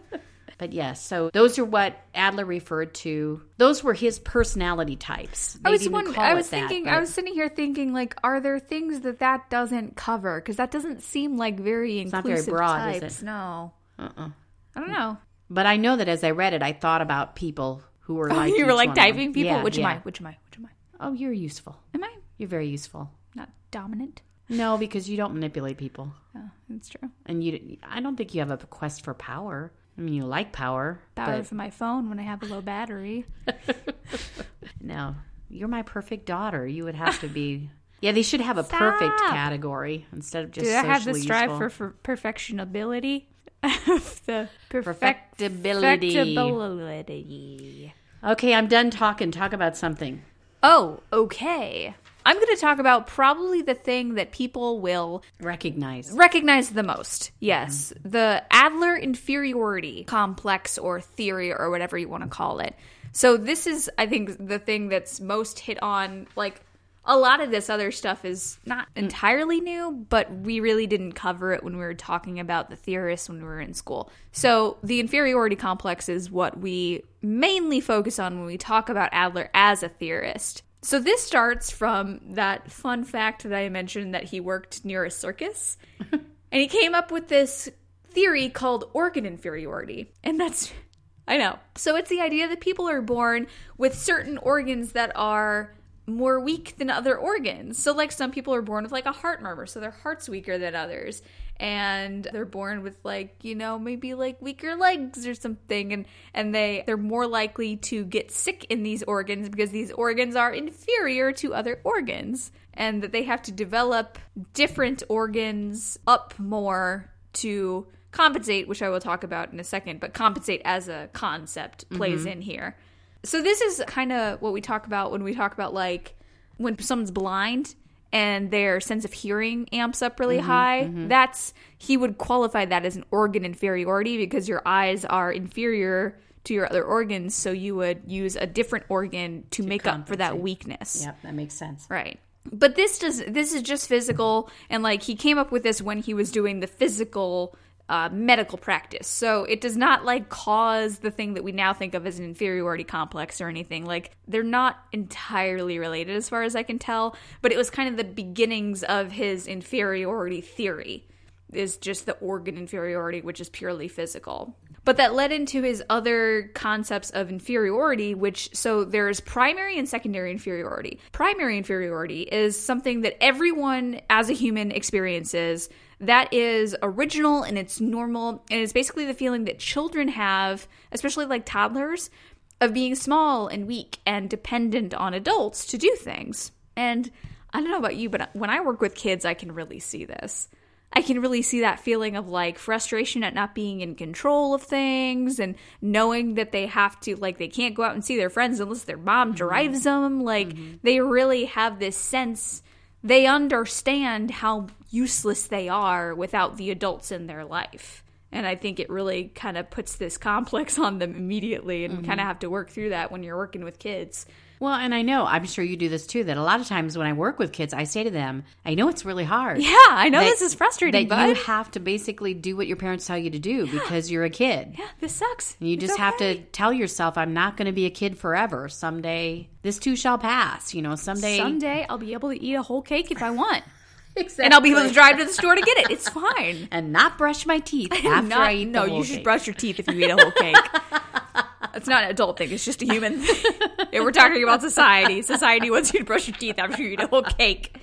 But yes, so those are what Adler referred to. Those were his personality types. I was didn't wondering. call I was that, thinking. but- I was sitting here thinking, like, are there things that that doesn't cover? Because that doesn't seem like very it's not very inclusive broad, is types. it? No, Uh-uh. I don't know. But I know that as I read it, I thought about people who were (laughs) like you were like typing people. Yeah, which am. I? Which am I? Which am I? Oh, you're useful. Am I You're very useful. not dominant? No, because you don't manipulate people, Yeah, that's true. and you. I don't think you have a quest for power. I mean, you like power, Power but for my phone when I have a low battery. (laughs) no, you're my perfect daughter. You would have to be. (laughs) Yeah, they should have a perfect category instead of just. Do I have the strive useful. for, for perfectionability? (laughs) the perfect- Perfectibility. perfectibility. Okay, I'm done talking. Talk about something. Oh, okay. I'm going to talk about probably the thing that people will Recognize. recognize the most. Yes, the Adler inferiority complex or theory or whatever you want to call it. So this is I think the thing that's most hit on like a lot of this other stuff is not mm. entirely new, but we really didn't cover it when we were talking about the theorists when we were in school. So, the inferiority complex is what we mainly focus on when we talk about Adler as a theorist. So, this starts from that fun fact that I mentioned that he worked near a circus. (laughs) and he came up with this theory called organ inferiority. And that's, I know. So, it's the idea that people are born with certain organs that are more weak than other organs. So like some people are born with like a heart murmur, so their heart's weaker than others. And they're born with like, you know, maybe like weaker legs or something and and they they're more likely to get sick in these organs because these organs are inferior to other organs and that they have to develop different organs up more to compensate, which I will talk about in a second, but compensate as a concept plays mm-hmm. in here. So this is kind of what we talk about when we talk about like when someone's blind and their sense of hearing amps up really mm-hmm, high. Mm-hmm. That's he would qualify that as an organ inferiority because your eyes are inferior to your other organs, so you would use a different organ to, make up for that weakness. Yep, that makes sense. Right. But this does this is just physical and like he came up with this when he was doing the physical uh, medical practice. So it does not like cause the thing that we now think of as an inferiority complex or anything. Like they're not entirely related as far as I can tell, but it was kind of the beginnings of his inferiority theory is just the organ inferiority which is purely physical. But that led into his other concepts of inferiority, which so there's primary and secondary inferiority. Primary inferiority is something that everyone as a human experiences that is original and it's normal. And it's basically the feeling that children have, especially like toddlers, of being small and weak and dependent on adults to do things. And I don't know about you, but when I work with kids, I can really see this. I can really see that feeling of like frustration at not being in control of things and knowing that they have to, like, they can't go out and see their friends unless their mom drives mm-hmm. them. Like, mm-hmm. they really have this sense, they understand how useless they are without the adults in their life. And I think it really kind of puts this complex (laughs) on them immediately, and we kind of mm-hmm. have to work through that when you're working with kids. Well, and I know, I'm sure you do this too, that a lot of times when I work with kids, I say to them, I know it's really hard. Yeah, I know that- this is frustrating, That but you have to basically do what your parents tell you to do because you're a kid. yeah, this sucks. And you It's just have to tell yourself, I'm not going to be a kid forever. Someday, this too shall pass. You know, someday. Someday I'll be able to eat a whole cake if I want. Exactly. (laughs) and I'll be able to drive to the store to get it. It's fine. (laughs) And not brush my teeth (laughs) after Not- I eat no, you should cake. brush your teeth if you eat a whole cake. It's not an adult thing. It's just a human thing. we're talking about society, society wants you to brush your teeth after you eat a whole cake.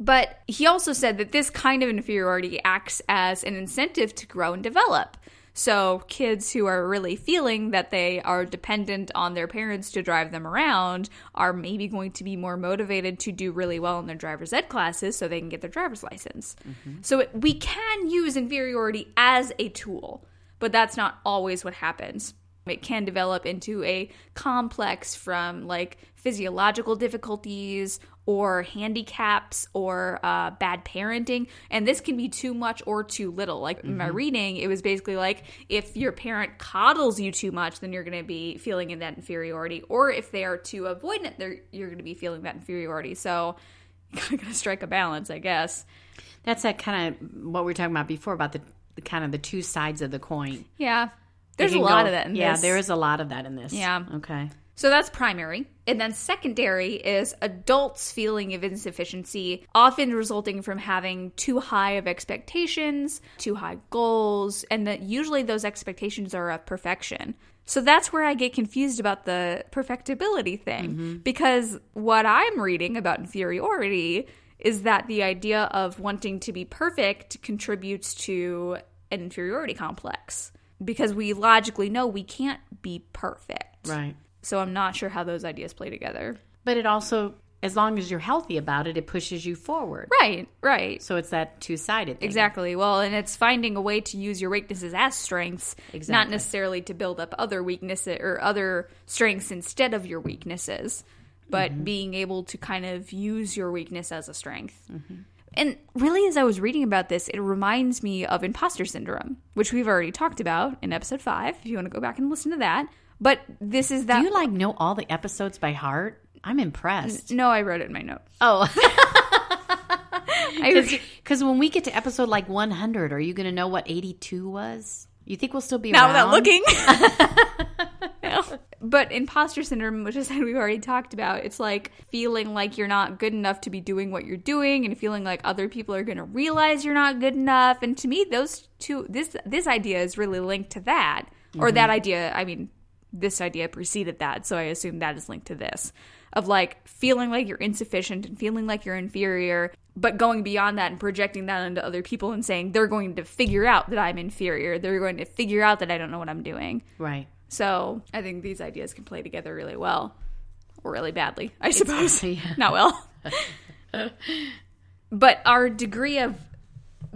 But he also said that this kind of inferiority acts as an incentive to grow and develop. So, kids who are really feeling that they are dependent on their parents to drive them around are maybe going to be more motivated to do really well in their driver's ed classes so they can get their driver's license. Mm-hmm. So, it, we can use inferiority as a tool, but that's not always what happens. It can develop into a complex from like physiological difficulties or handicaps or uh, bad parenting. And this can be too much or too little. Like in my reading, it was basically like if your parent coddles you too much, then you're going to be feeling in that inferiority. Or if they are too avoidant, they're, you're going to be feeling that inferiority. So you got to strike a balance, I guess. That's that kind of what we were talking about before about the kind of the two sides of the coin. Yeah. There's a lot go- of that in yeah, this. Yeah, there is a lot of that in this. Yeah. Okay. So that's primary. And then secondary is adults' feeling of insufficiency, often resulting from having too high of expectations, too high goals, and that usually those expectations are of perfection. So that's where I get confused about the perfectibility thing. Mm-hmm. Because what I'm reading about inferiority is that the idea of wanting to be perfect contributes to an inferiority complex. Because we logically know we can't be perfect. Right. So I'm not sure how those ideas play together. But it also, as long as you're healthy about it, it pushes you forward. Right, right. So it's that two sided thing. Exactly. Well, and it's finding a way to use your weaknesses as strengths, not necessarily to build up other weaknesses or other strengths instead of your weaknesses, but mm-hmm. being able to kind of use your weakness as a strength. Mm-hmm. And really, as I was reading about this, it reminds me of imposter syndrome, which we've already talked about in episode five. If you want to go back and listen to that, but this is that. Do you like know all the episodes by heart? I'm impressed. no, I wrote it in my notes. Oh, (laughs) (laughs) because when we get to episode like 100, are you going to know what 82 was? You think we'll still be Not around? without looking. (laughs) No. But imposter syndrome, which is something we've already talked about, it's like feeling like you're not good enough to be doing what you're doing and feeling like other people are going to realize you're not good enough. And to me, those two, this, this idea is really linked to that. Or mm-hmm. that idea, I mean, this idea preceded that. So I assume that is linked to this of like feeling like you're insufficient and feeling like you're inferior, but going beyond that and projecting that onto other people and saying they're going to figure out that I'm inferior. They're going to figure out that I don't know what I'm doing. Right. So I think these ideas can play together really well, or really badly, I suppose. (laughs) yeah. Not well. but our degree of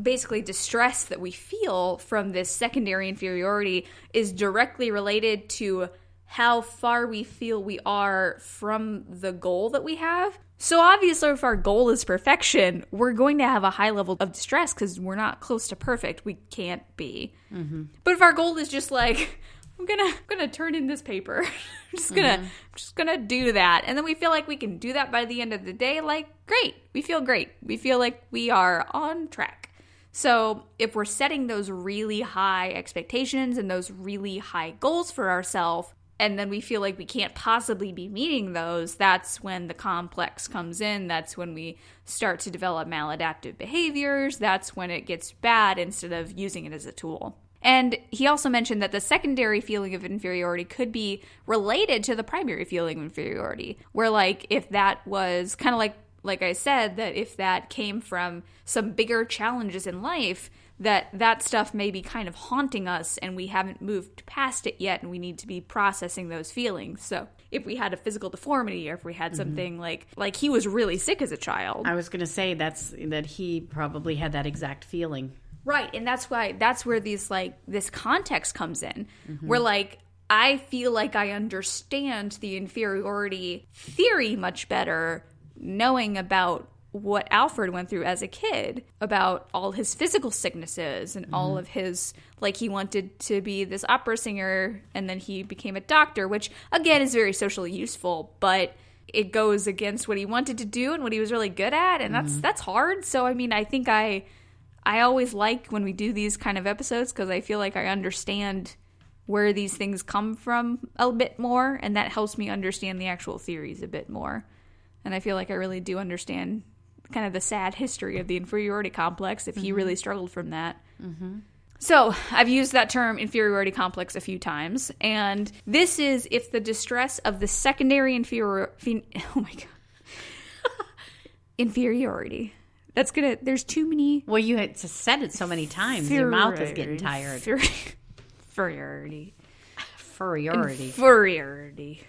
basically distress that we feel from this secondary inferiority is directly related to how far we feel we are from the goal that we have. So, obviously, if our goal is perfection, we're going to have a high level of distress because we're not close to perfect. We can't be. Mm-hmm. But if our goal is just like, I'm gonna, I'm (laughs) gonna turn in this paper, (laughs) I'm just gonna, mm-hmm. I'm just gonna do that, and then we feel like we can do that by the end of the day. Like, great, we feel great. We feel like we are on track. So, if we're setting those really high expectations and those really high goals for ourselves, and then we feel like we can't possibly be meeting those, that's when the complex comes in. That's when we start to develop maladaptive behaviors. That's when it gets bad instead of using it as a tool. And he also mentioned that the secondary feeling of inferiority could be related to the primary feeling of inferiority, where, like, if that was kind of like like I said, that if that came from some bigger challenges in life, that that stuff may be kind of haunting us and we haven't moved past it yet and we need to be processing those feelings. So, if we had a physical deformity or if we had mm-hmm. something like like he was really sick as a child. I was going to say that's that he probably had that exact feeling. Right, and that's why that's where these like this context comes in. Mm-hmm. Where like I feel like I understand the inferiority theory much better knowing about what Alfred went through as a kid about all his physical sicknesses and all mm-hmm. of his like he wanted to be this opera singer and then he became a doctor which again is very socially useful but it goes against what he wanted to do and what he was really good at and that's mm-hmm. that's hard. So I mean I think I I always like when we do these kind of episodes because I feel like I understand where these things come from a bit more, and that helps me understand the actual theories a bit more. And I feel like I really do understand kind of the sad history of the inferiority complex if he really mm-hmm. struggled from that. Mm-hmm. So, I've used that term inferiority complex a few times, and this is if the distress of the secondary inferior. (laughs) Oh my god. (laughs) inferiority. That's gonna. There's too many. Well, you had said it so many times. Your mouth is getting tired. Inferiority. (laughs) Inferiority. Inferiority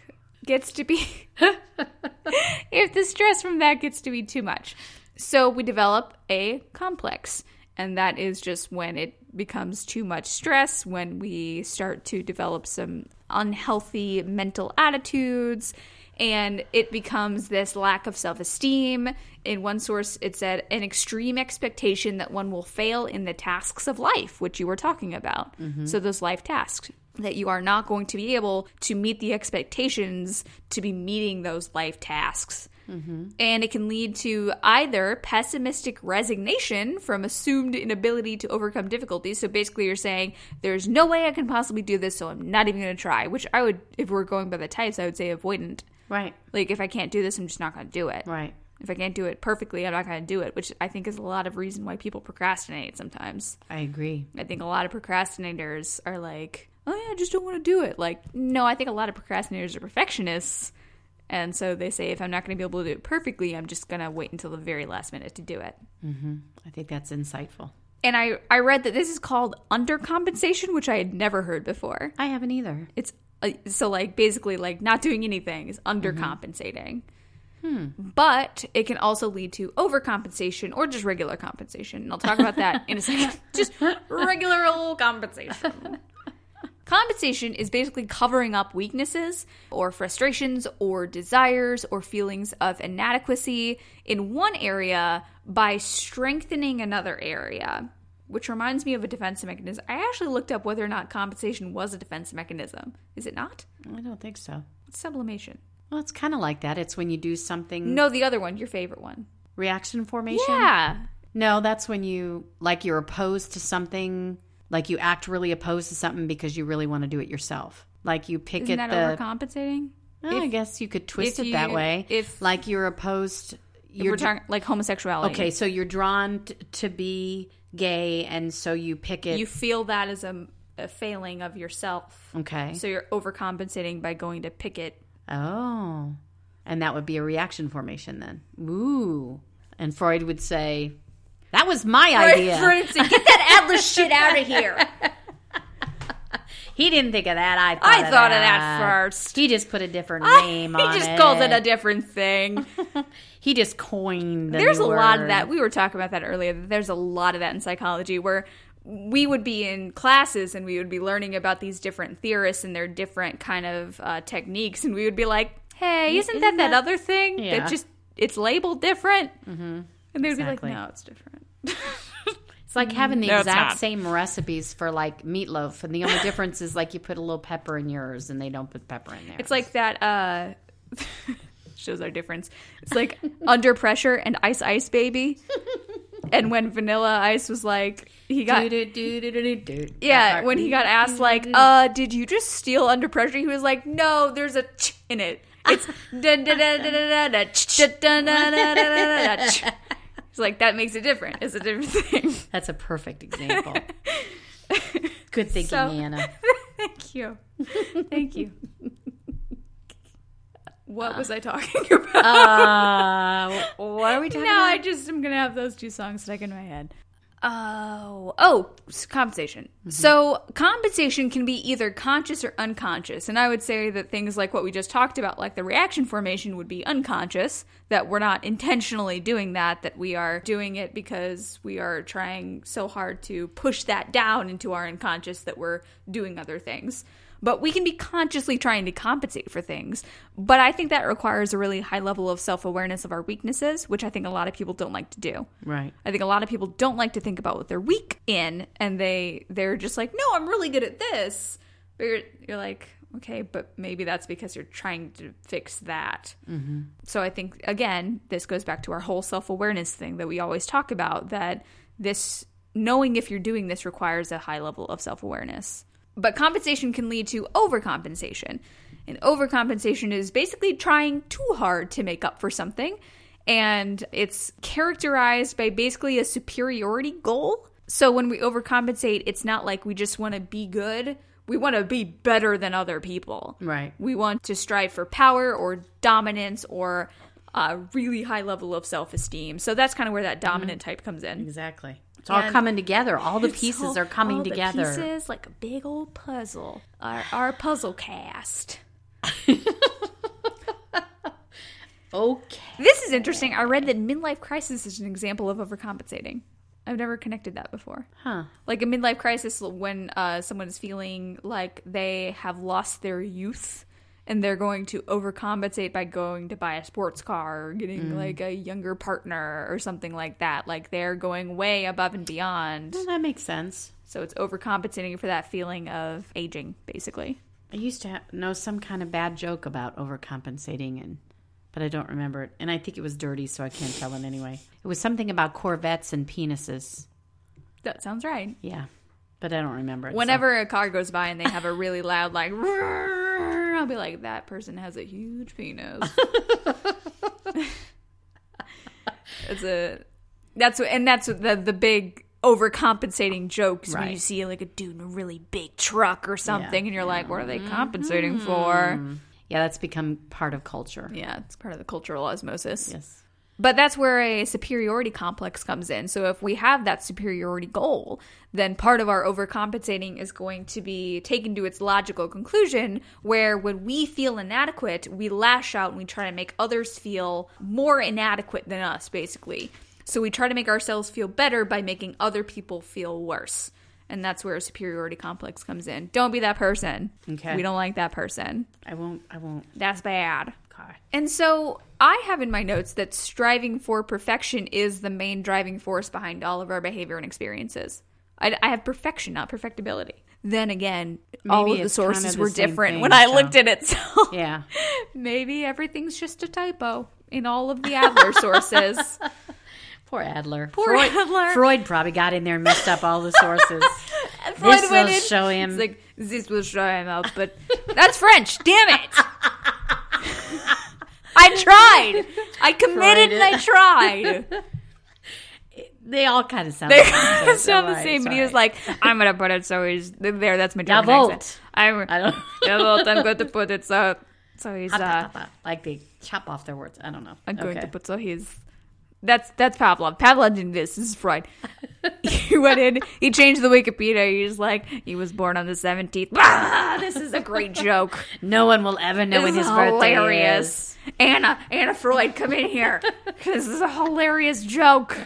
gets to be. (laughs) if the stress from that gets to be too much. So we develop a complex. And that is just when it becomes too much stress, when we start to develop some unhealthy mental attitudes, and it becomes this lack of self esteem. In one source, it said an extreme expectation that one will fail in the tasks of life, which you were talking about. Mm-hmm. So, those life tasks, that you are not going to be able to meet the expectations to be meeting those life tasks. Mm-hmm. And it can lead to either pessimistic resignation from assumed inability to overcome difficulties. So basically, you're saying, there's no way I can possibly do this, so I'm not even going to try. Which I would, if we're going by the types, I would say avoidant. Right. Like, if I can't do this, I'm just not going to do it. Right. If I can't do it perfectly, I'm not going to do it, which I think is a lot of reason why people procrastinate sometimes. I agree. I think a lot of procrastinators are like, oh yeah, I just don't want to do it. Like, no, I think a lot of procrastinators are perfectionists. And so they say, if I'm not going to be able to do it perfectly, I'm just going to wait until the very last minute to do it. Mm-hmm. I think that's insightful. And I, I read that this is called undercompensation, which I had never heard before. I haven't either. It's Uh, so like basically like not doing anything is mm-hmm. undercompensating. Hmm. But it can also lead to overcompensation or just regular compensation. And I'll talk about that in a second. (laughs) Just regular old compensation. Compensation is basically covering up weaknesses or frustrations or desires or feelings of inadequacy in one area by strengthening another area. Which reminds me of a defense mechanism. I actually looked up whether or not compensation was a defense mechanism. Is it not? I don't think so. It's sublimation. Well, it's kind of like that. It's when you do something No, the other one, your favorite one. reaction formation. Yeah. No, that's when you like you're opposed to something, like you act really opposed to something because you really want to do it yourself. Like you pick Isn't at that the overcompensating? Well, I guess you could twist if it that way. if- like you're opposed you're we're talking like homosexuality. Okay, so you're drawn t- to be gay and so you pick it You feel that as a, a failing of yourself. Okay. So you're overcompensating by going to pick it. Oh. And that would be a reaction formation then. Ooh. And Freud would say, That was my idea. For instance, (laughs) get that Atlas shit out of here. He didn't think of that. I thought, I of, thought of that. that first. He just put a different he name on it. He just calls it a different thing. (laughs) He just coined. The There's a new lot of that. We were talking about that earlier. There's a lot of that in psychology where we would be in classes and we would be learning about these different theorists and their different kind of uh, techniques, and we would be like, "Hey, isn't, isn't that that that- other thing Yeah. that just it's labeled different?" Mm-hmm. And they would Exactly. be like, "No, it's different." (laughs) It's like having the No, exact same recipes for like meatloaf, and the only difference is like you put a little pepper in yours, and they don't put pepper in there. It's like that. uh (laughs) Shows our difference. It's like under pressure and ice ice baby. and when Vanilla Ice was like, he got Yeah, when he got asked like, uh, did you just steal under pressure? He was like, no, there's a ch in it. It's (laughs) like, that makes it different. It's a different (laughs) thing. That's a perfect example. (laughs) Good thinking, So- Anna. (laughs) Thank you. Thank you. What was I talking about? Uh, what are we talking now about? I just am gonna have those two songs stuck in my head. Oh, oh, compensation. Mm-hmm. So compensation can be either conscious or unconscious, and I would say that things like what we just talked about, like the reaction formation, would be unconscious. That we're not intentionally doing that; that we are doing it because we are trying so hard to push that down into our unconscious that we're doing other things. But we can be consciously trying to compensate for things. But I think that requires a really high level of self awareness of our weaknesses, which I think a lot of people don't like to do. right. I think a lot of people don't like to think about what they're weak in, and they they're just like, no, I'm really good at this. But you're, you're like, okay, but maybe that's because you're trying to fix that. Mm-hmm. So I think again, this goes back to our whole self awareness thing that we always talk about. That this knowing if you're doing this requires a high level of self awareness. But compensation can lead to overcompensation. And overcompensation is basically trying too hard to make up for something. And it's characterized by basically a superiority goal. So when we overcompensate, it's not like we just want to be good. We want to be better than other people. Right. We want to strive for power or dominance or a really high level of self esteem. So that's kind of where that dominant mm-hmm. type comes in. Exactly. It's all coming together. All the pieces all- are coming all the together. pieces like a big old puzzle. Our, our puzzle cast. (laughs) Okay. This is interesting. I read that midlife crisis is an example of overcompensating. I've never connected that before. Huh. Like a midlife crisis when uh, someone is feeling like they have lost their youth and they're going to overcompensate by going to buy a sports car or getting mm. like a younger partner or something like that. Like they're going way above and beyond. Well, that makes sense. So it's overcompensating for that feeling of aging, basically. I used to know some kind of bad joke about overcompensating, and but I don't remember it. And I think it was dirty, so I can't tell it anyway. It was something about Corvettes and penises. That sounds right. Yeah, but I don't remember it. so- Whenever a car goes by and they have a really loud like, (laughs) I'll be like, that person has a huge penis. (laughs) it's a that's what, and that's what the the big overcompensating jokes when you see like a dude in a really big truck or something, and you're like, what are they Mm-hmm. compensating for? yeah, that's become part of culture. Yeah, it's part of the cultural osmosis. Yes. But that's where a superiority complex comes in. So if we have that superiority goal, then part of our overcompensating is going to be taken to its logical conclusion where when we feel inadequate, we lash out and we try to make others feel more inadequate than us, basically. So we try to make ourselves feel better by making other people feel worse. And that's where a superiority complex comes in. Don't be that person. Okay. We don't like that person. I won't. I won't. That's bad. Okay. And so I have in my notes that striving for perfection is the main driving force behind all of our behavior and experiences. I, I have perfection, not perfectibility. Then again, all of the it's kind sources of the were different thing, when I so- looked at it. So Yeah. (laughs) maybe everything's just a typo in all of the Adler sources. (laughs) Poor Adler. Poor Freud, Adler. Freud probably got in there and messed up all the sources. (laughs) Freud This will in, show him. It's like this will show him up, but that's French. Damn it! I tried. I committed and I tried. (laughs) they all kind of sound. They the same, kind of sound the same, but he was like, "I'm gonna put it so he's there." That's my German Jawohl. accent. I'm I don't. (laughs) Jawohl, I'm going to put it so so (laughs) he's uh, like they chop off their words. I don't know. I'm going Okay. to put so he's That's that's Pavlov. Pavlov did this. This is Freud. (laughs) he went in. He changed the Wikipedia. He's like, he was born on the seventeenth. Ah, this is a great joke. No one will ever know when This his is birthday is. Anna, Anna Freud, come in here. (laughs) This is a hilarious joke.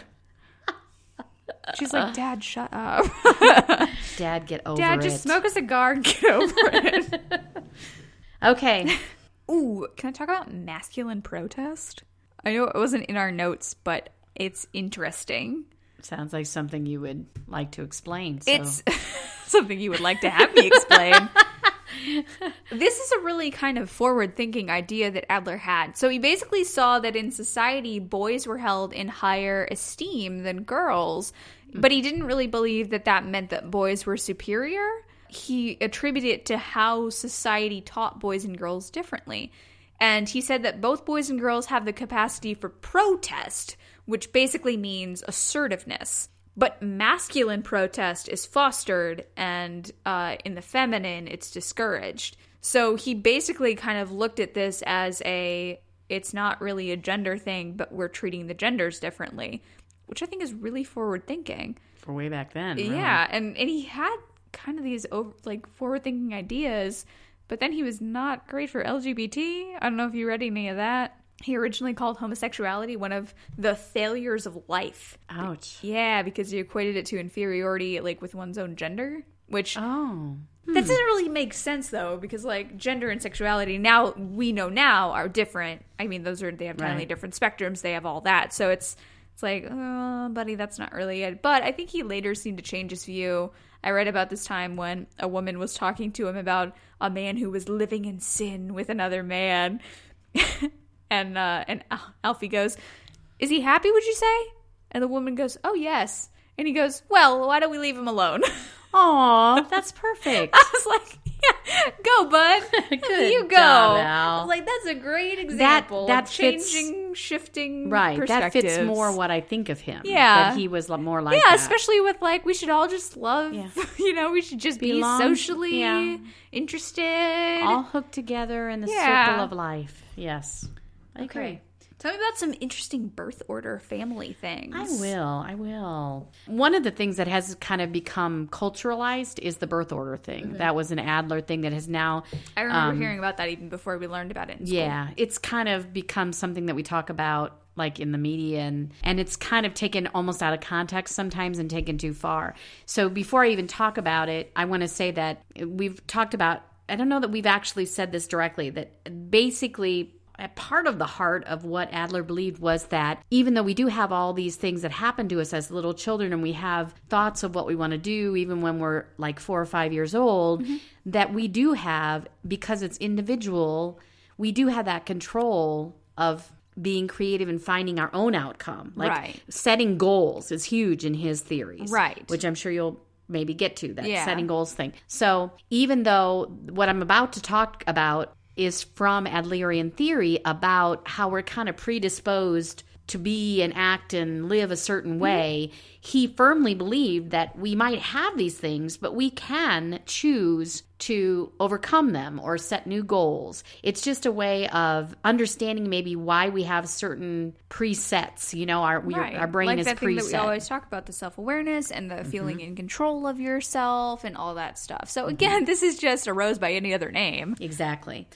She's like, Dad, shut up. (laughs) Dad, get over Dad, it. Dad, just smoke a cigar and get over it. Okay. Ooh, can I talk about masculine protest? I know it wasn't in our notes, but it's interesting. Sounds like something you would like to explain. So. It's (laughs) something you would like to have me explain. (laughs) this is a really kind of forward thinking idea that Adler had. So he basically saw that in society, boys were held in higher esteem than girls, mm-hmm. but he didn't really believe that that meant that boys were superior. He attributed it to how society taught boys and girls differently. And he said that both boys and girls have the capacity for protest, which basically means assertiveness. But masculine protest is fostered, and uh, in the feminine, it's discouraged. So he basically kind of looked at this as a it's not really a gender thing, but we're treating the genders differently, which I think is really forward thinking. for way back then. really. Yeah, and and he had kind of these over, like forward thinking ideas, but then he was not great for LGBT. I don't know if you read any of that. He originally called homosexuality one of the failures of life. Ouch. Yeah, because he equated it to inferiority, like with one's own gender, which Oh. that doesn't really make sense though, because like gender and sexuality now we know now are different. I mean, those are they have totally Right. different spectrums. They have all that, so it's it's like, oh, buddy, that's not really it. But I think he later seemed to change his view. I read about this time when a woman was talking to him about a man who was living in sin with another man, (laughs) and uh, and Alfie goes, "Is he happy? Would you say?" And the woman goes, "Oh yes." And he goes, "Well, why don't we leave him alone?" (laughs) Aw, that's perfect. (laughs) I was like, (laughs) go, bud. (laughs) Good you go. job, like, that's a great example. that of fits- changing, shifting right. That fits more what I think of him. Yeah. That he was more like yeah, that. especially with like we should all just love. Yeah. (laughs) You know, we should just Belong, be socially yeah. interested. All hooked together in the Yeah. circle of life. Yes. I agree. okay. Tell me about some interesting birth order family things. I will. I will. One of the things that has kind of become culturalized is the birth order thing. Mm-hmm. That was an Adler thing that has now I remember hearing about that even before we learned about it. In. Um, Yeah, it's kind of become something that we talk about like in the media and and it's kind of taken almost out of context sometimes and taken too far. So before I even talk about it, I want to say that we've talked about I don't know that we've actually said this directly that basically part of the heart of what Adler believed was that even though we do have all these things that happen to us as little children and we have thoughts of what we want to do even when we're like 4 or 5 years old mm-hmm. that we do have because it's individual we do have that control of being creative and finding our own outcome. Like Right. setting goals is huge in his theories. Right. Which I'm sure you'll maybe get to that Yeah. setting goals thing. So even though what I'm about to talk about is from Adlerian theory about how we're kind of predisposed to be and act and live a certain way, he firmly believed that we might have these things, but we can choose to overcome them or set new goals. It's just a way of understanding maybe why we have certain presets. You know, our we, Right. our brain like is that thing that we. Mm-hmm. always talk about the self awareness and the feeling in control of yourself and all that stuff. So again, (laughs) this is just a rose by any other name. Exactly.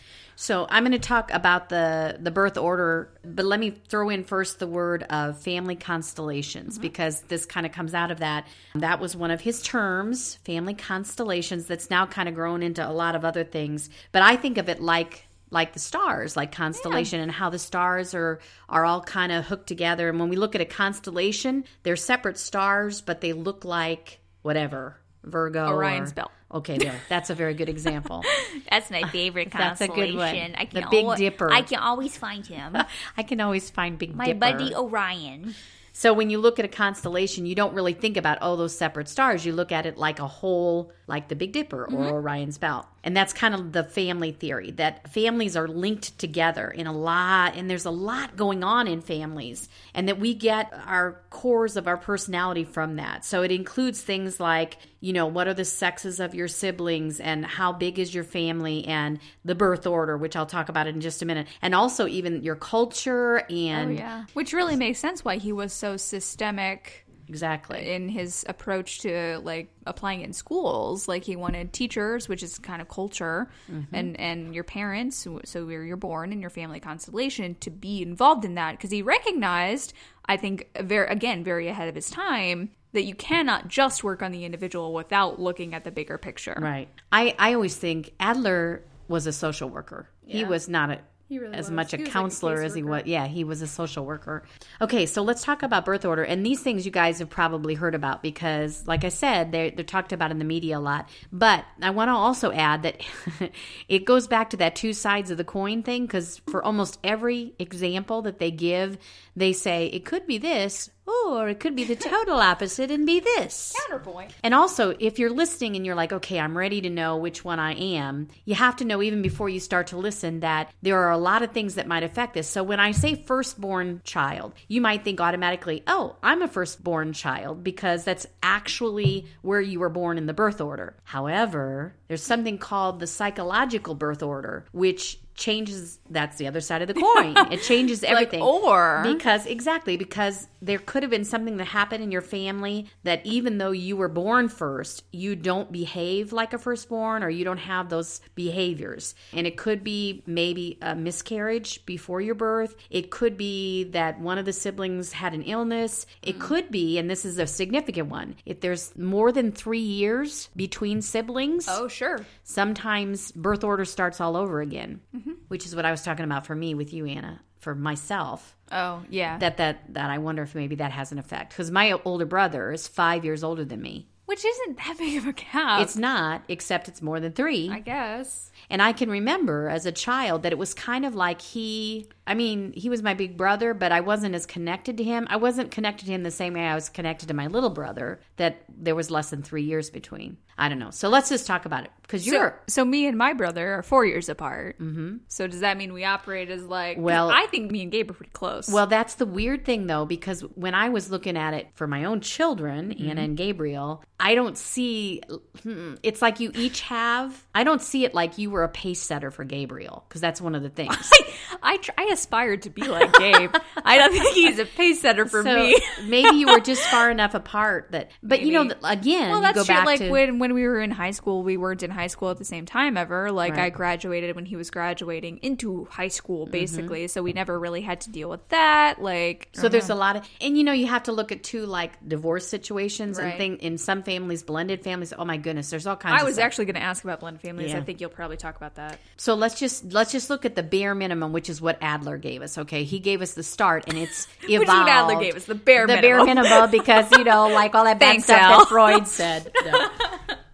So I'm going to talk about the the birth order, but let me throw in first the word of family constellations mm-hmm. because this kind of comes out of that. That was one of his terms, family constellations that's now kind of grown into a lot of other things, but I think of it like like the stars, like constellation and how the stars are are all kind of hooked together. And when we look at a constellation, they're separate stars but they look like whatever, Virgo Orion's or- belt. Okay, there. That's a very good example. (laughs) That's my favorite constellation. (laughs) That's a good one. I The can Big al- Dipper. I can always find him. (laughs) I can always find Big My Dipper. My buddy Orion. So when you look at a constellation, you don't really think about oh those separate stars. You look at it like a whole like the Big Dipper or mm-hmm. Orion's Belt. And that's kind of the family theory that families are linked together in a lot, and there's a lot going on in families, and that we get our cores of our personality from that. So it includes things like, you know, what are the sexes of your siblings, and how big is your family, and the birth order, which I'll talk about in just a minute, and also even your culture oh, and Oh, yeah. Which really makes sense why he was so systemic exactly. in his approach to like applying it in schools. Like he wanted teachers, which is kind of culture, Mm-hmm. and and your parents, so where you're born and your family constellation, to be involved in that because he recognized, I think, very again very ahead of his time. That you cannot just work on the individual without looking at the bigger picture. Right. I, I always think Adler was a social worker. He was not a really as was. much a was like a counselor as he was. Yeah, he was a social worker. Okay, so let's talk about birth order. And these things you guys have probably heard about because, like I said, they're, they're talked about in the media a lot. But I want to also add that (laughs) it goes back to that two sides of the coin thing because for almost every example that they give, they say it could be this or it could be the total opposite and be this. Counterpoint. And also, if you're listening and you're like, okay, I'm ready to know which one I am, you have to know even before you start to listen that there are a lot of things that might affect this. So when I say firstborn child, you might think automatically, oh, I'm a firstborn child because that's actually where you were born in the birth order. However, there's something called the psychological birth order, which changes that's the other side of the coin. (laughs) it changes everything. or- because exactly because there could have been something that happened in your family that even though you were born first, you don't behave like a firstborn or you don't have those behaviors. And it could be maybe a miscarriage before your birth. It could be that one of the siblings had an illness. It mm. could be, and this is a significant one, if there's more than three years between siblings Oh, sure. sometimes birth order starts all over again, mm-hmm. which is what I was talking about for me with you, Anna, for myself. Oh, yeah. That that that I wonder if maybe that has an effect because my older brother is five years older than me. Which isn't that big of a gap. It's not, except it's more than three. I guess. And I can remember as a child that it was kind of like he, I mean, he was my big brother, but I wasn't as connected to him. I wasn't connected to him the same way I was connected to my little brother, that there was less than three years between. I don't know. So let's just talk about it because you're. so me and my brother are four years apart. Mm-hmm. So does that mean we operate as like. Well- I think me and Gabe are pretty close. Well, that's the weird thing, though, because when I was looking at it for my own children, Mm-hmm. Anna and Gabriel, I don't see. hmm, It's like you each have. I don't see it like you were a pace setter for Gabriel, because that's one of the things. (laughs) I tr- I aspired to be like Gabe. I don't think he's a pace setter for so me. maybe you were just far enough apart that. But you know, again, Well, that's go true. Like to when when we were in high school, we weren't in high school at the same time ever. Like I Right. Mm-hmm. graduated when he was graduating into high school, basically. So we never really had to deal with that. Like So there's a lot of, and you know, you have to look at two like divorce situations and Right. thing in some families, blended families. Oh my goodness, there's all kinds. I was stuff. actually going to ask about blended families. Yeah. I think you'll probably talk about that. So let's just let's just look at the bare minimum, which is what Adler gave us. Okay, he gave us the start, and it's (laughs) evolved. Which what Adler gave us, the bare the minimum. bare minimum, (laughs) because you know, like all that bad stuff Al. that Freud said. (laughs)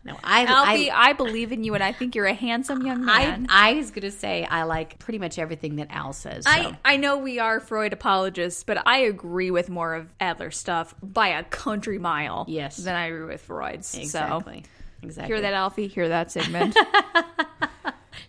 No, no I, Alfie, I, I, believe in you, and I think you're a handsome young man. I was gonna say I like pretty much everything that Al says. So. I, I know we are Freud apologists, but I agree with more of Adler's stuff by a country mile. Yes. than I agree with Freud's. So exactly, exactly. hear that, Alfie? Hear that, Sigmund?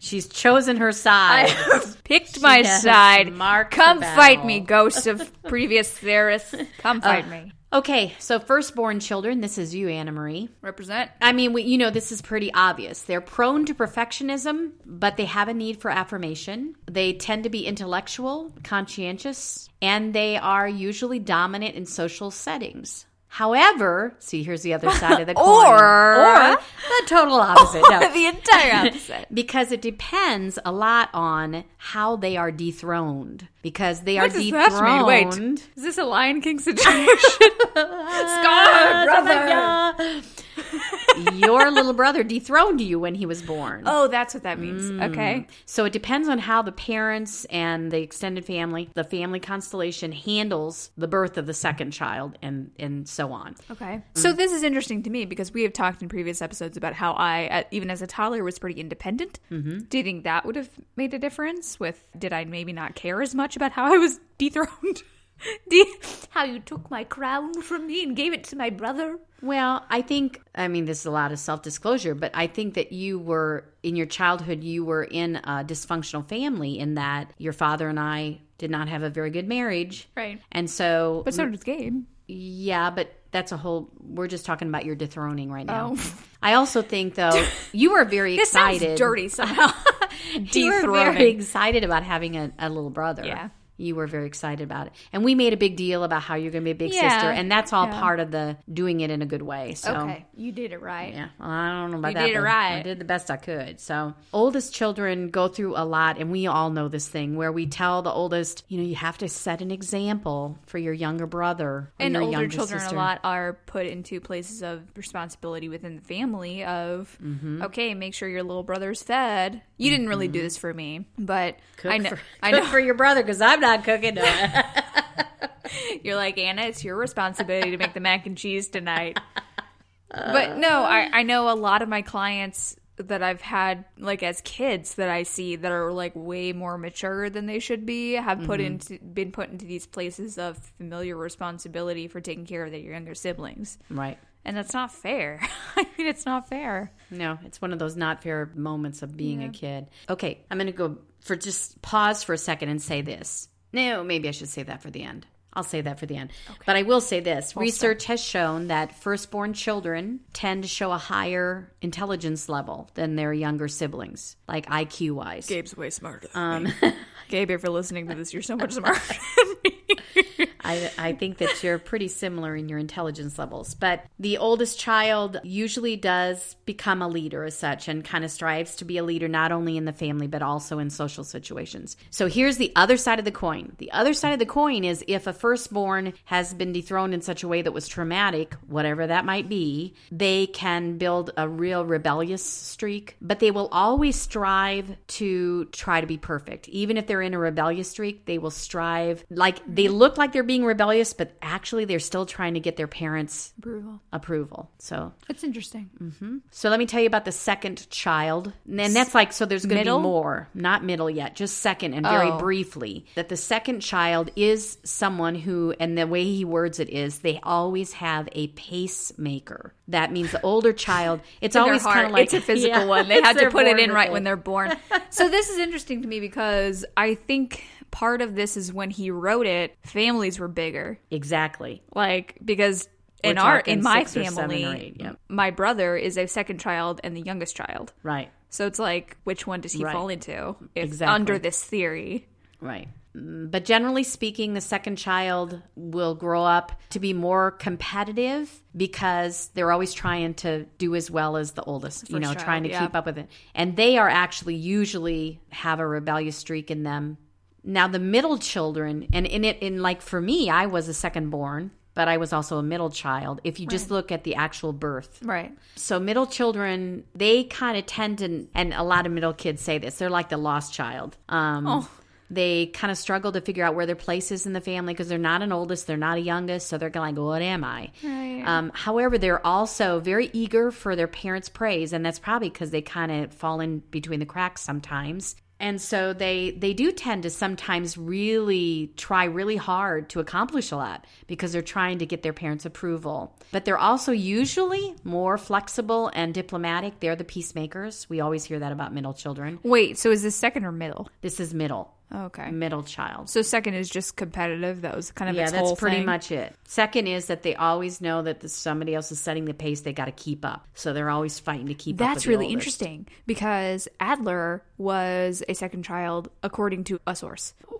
She's chosen her side. (laughs) I've (laughs) Picked my side. marked Come fight me, ghost of (laughs) previous theorists. Come uh, fight me. okay, so firstborn children. This is you, Anna Marie. Represent. I mean, we, you know, this is pretty obvious. They're prone to perfectionism, but they have a need for affirmation. They tend to be intellectual, conscientious, and they are usually dominant in social settings. However, see, here's the other side of the (laughs) coin. Or- or the total (laughs) opposite. No. (laughs) the entire opposite. Because it depends a lot on how they are dethroned. Because they What are dethroned. Wait, is this a Lion King situation? Scar, brother. Your little brother dethroned you when he was born. Oh, that's what that means. Mm. Okay. So it depends on how the parents and the extended family, the family constellation handles the birth of the second child and and so on. Okay. So this is interesting to me because we have talked in previous episodes about how I, uh, even as a toddler, was pretty independent. Mm-hmm. Do you think that would have made a difference with, did I maybe not care as much about how I was dethroned? (laughs) (laughs) You- how you took my crown from me and gave it to my brother? Well, I think, I mean, this is a lot of self disclosure, but I think that you were, in your childhood, you were in a dysfunctional family in that your father and I did not have a very good marriage. Right. And so, But so does Gabe. yeah, but that's a whole, we're just talking about your dethroning right now. Oh. I also think, though, (laughs) you were very This sounds excited. dirty somehow. (laughs) You were very excited about having a, a little brother. Yeah. You were very excited about it. And we made a big deal about how you're going to be a big Yeah. sister. And that's all Yeah. part of the doing it in a good way. So, Okay, you did it right. yeah, well, I don't know about You that. did it right. I did the best I could. So, oldest children go through a lot, and we all know this thing where we tell the oldest, you know, you have to set an example for your younger brother or And your older younger children sister. a lot are put into places of responsibility within the family of Mm-hmm. okay, make sure your little brother's fed. You didn't really do this for me, but Cook I know for, I know for your brother because I'm not cooking. (laughs) (laughs) you're like Anna, it's your responsibility to make the mac and cheese tonight. Uh. but no, I, I know a lot of my clients that I've had like as kids that I see that are like way more mature than they should be have put mm-hmm. into been put into these places of familiar responsibility for taking care of their younger siblings. right. And that's not fair. (laughs) I mean, it's not fair. No, it's one of those not fair moments of being a kid. Okay, I'm going to go for just pause for a second and say this. No, maybe I should say that for the end. I'll say that for the end. But I will say this research has shown that firstborn children tend to show a higher intelligence level than their younger siblings, like IQ wise. Gabe's way smarter. Um, (laughs) Gabe, if you're listening to this, you're so much smarter. (laughs) I, I think that you're pretty similar in your intelligence levels. But the oldest child usually does become a leader as such and kind of strives to be a leader not only in the family but also in social situations. So here's the other side of the coin. The other side of the coin is if a firstborn has been dethroned in such a way that was traumatic, whatever that might be, they can build a real rebellious streak, but they will always strive to try to be perfect. Even if they're in a rebellious streak, they will strive like they look like they're being rebellious, but actually they're still trying to get their parents' Brutal. approval. So, That's interesting. Mm-hmm. so let me tell you about the second child. And that's like so there's going to be more, not middle yet, just second and very Oh. briefly. That the second child is someone who and the way he words it is they always have a pacemaker. That means the older (laughs) child, it's always kind of like it's a physical Yeah, one. They had to put it in right when they're born. (laughs) so this is interesting to me because I think part of this is when he wrote it, families were bigger. Exactly. Like because We're in our in my six or seven family, eight, yep. my brother is a second child and the youngest child. Right. So it's like, which one does he Right. fall into? Exactly. under this theory, Right. But generally speaking, the second child will grow up to be more competitive because they're always trying to do as well as the oldest, you know, child, trying to yeah. keep up with it. And they are actually usually have a rebellious streak in them. Now the middle children, and in it, in like for me, I was a second born, but I was also a middle child. If you just look at the actual birth, right? so middle children, they kind of tend to, and a lot of middle kids say this. They're like the lost child. Um, Oh. They kind of struggle to figure out where their place is in the family because they're not an oldest, they're not a youngest, so they're like, "What am I?" Right. Um, however, they're also very eager for their parents' praise, and that's probably because they kind of fall in between the cracks sometimes. And so they they do tend to sometimes really try really hard to accomplish a lot because they're trying to get their parents' approval. But they're also usually more flexible and diplomatic. They're the peacemakers. We always hear that about middle children. Wait, so is this second or middle? This is middle, Okay. middle child. So second is just competitive. That was kind of Yeah, its that's pretty thing. much it. Second is that they always know that the, somebody else is setting the pace. They got to keep up, so they're always fighting to keep up. with That's the really interesting because Adler was a second child, according to a source. (laughs)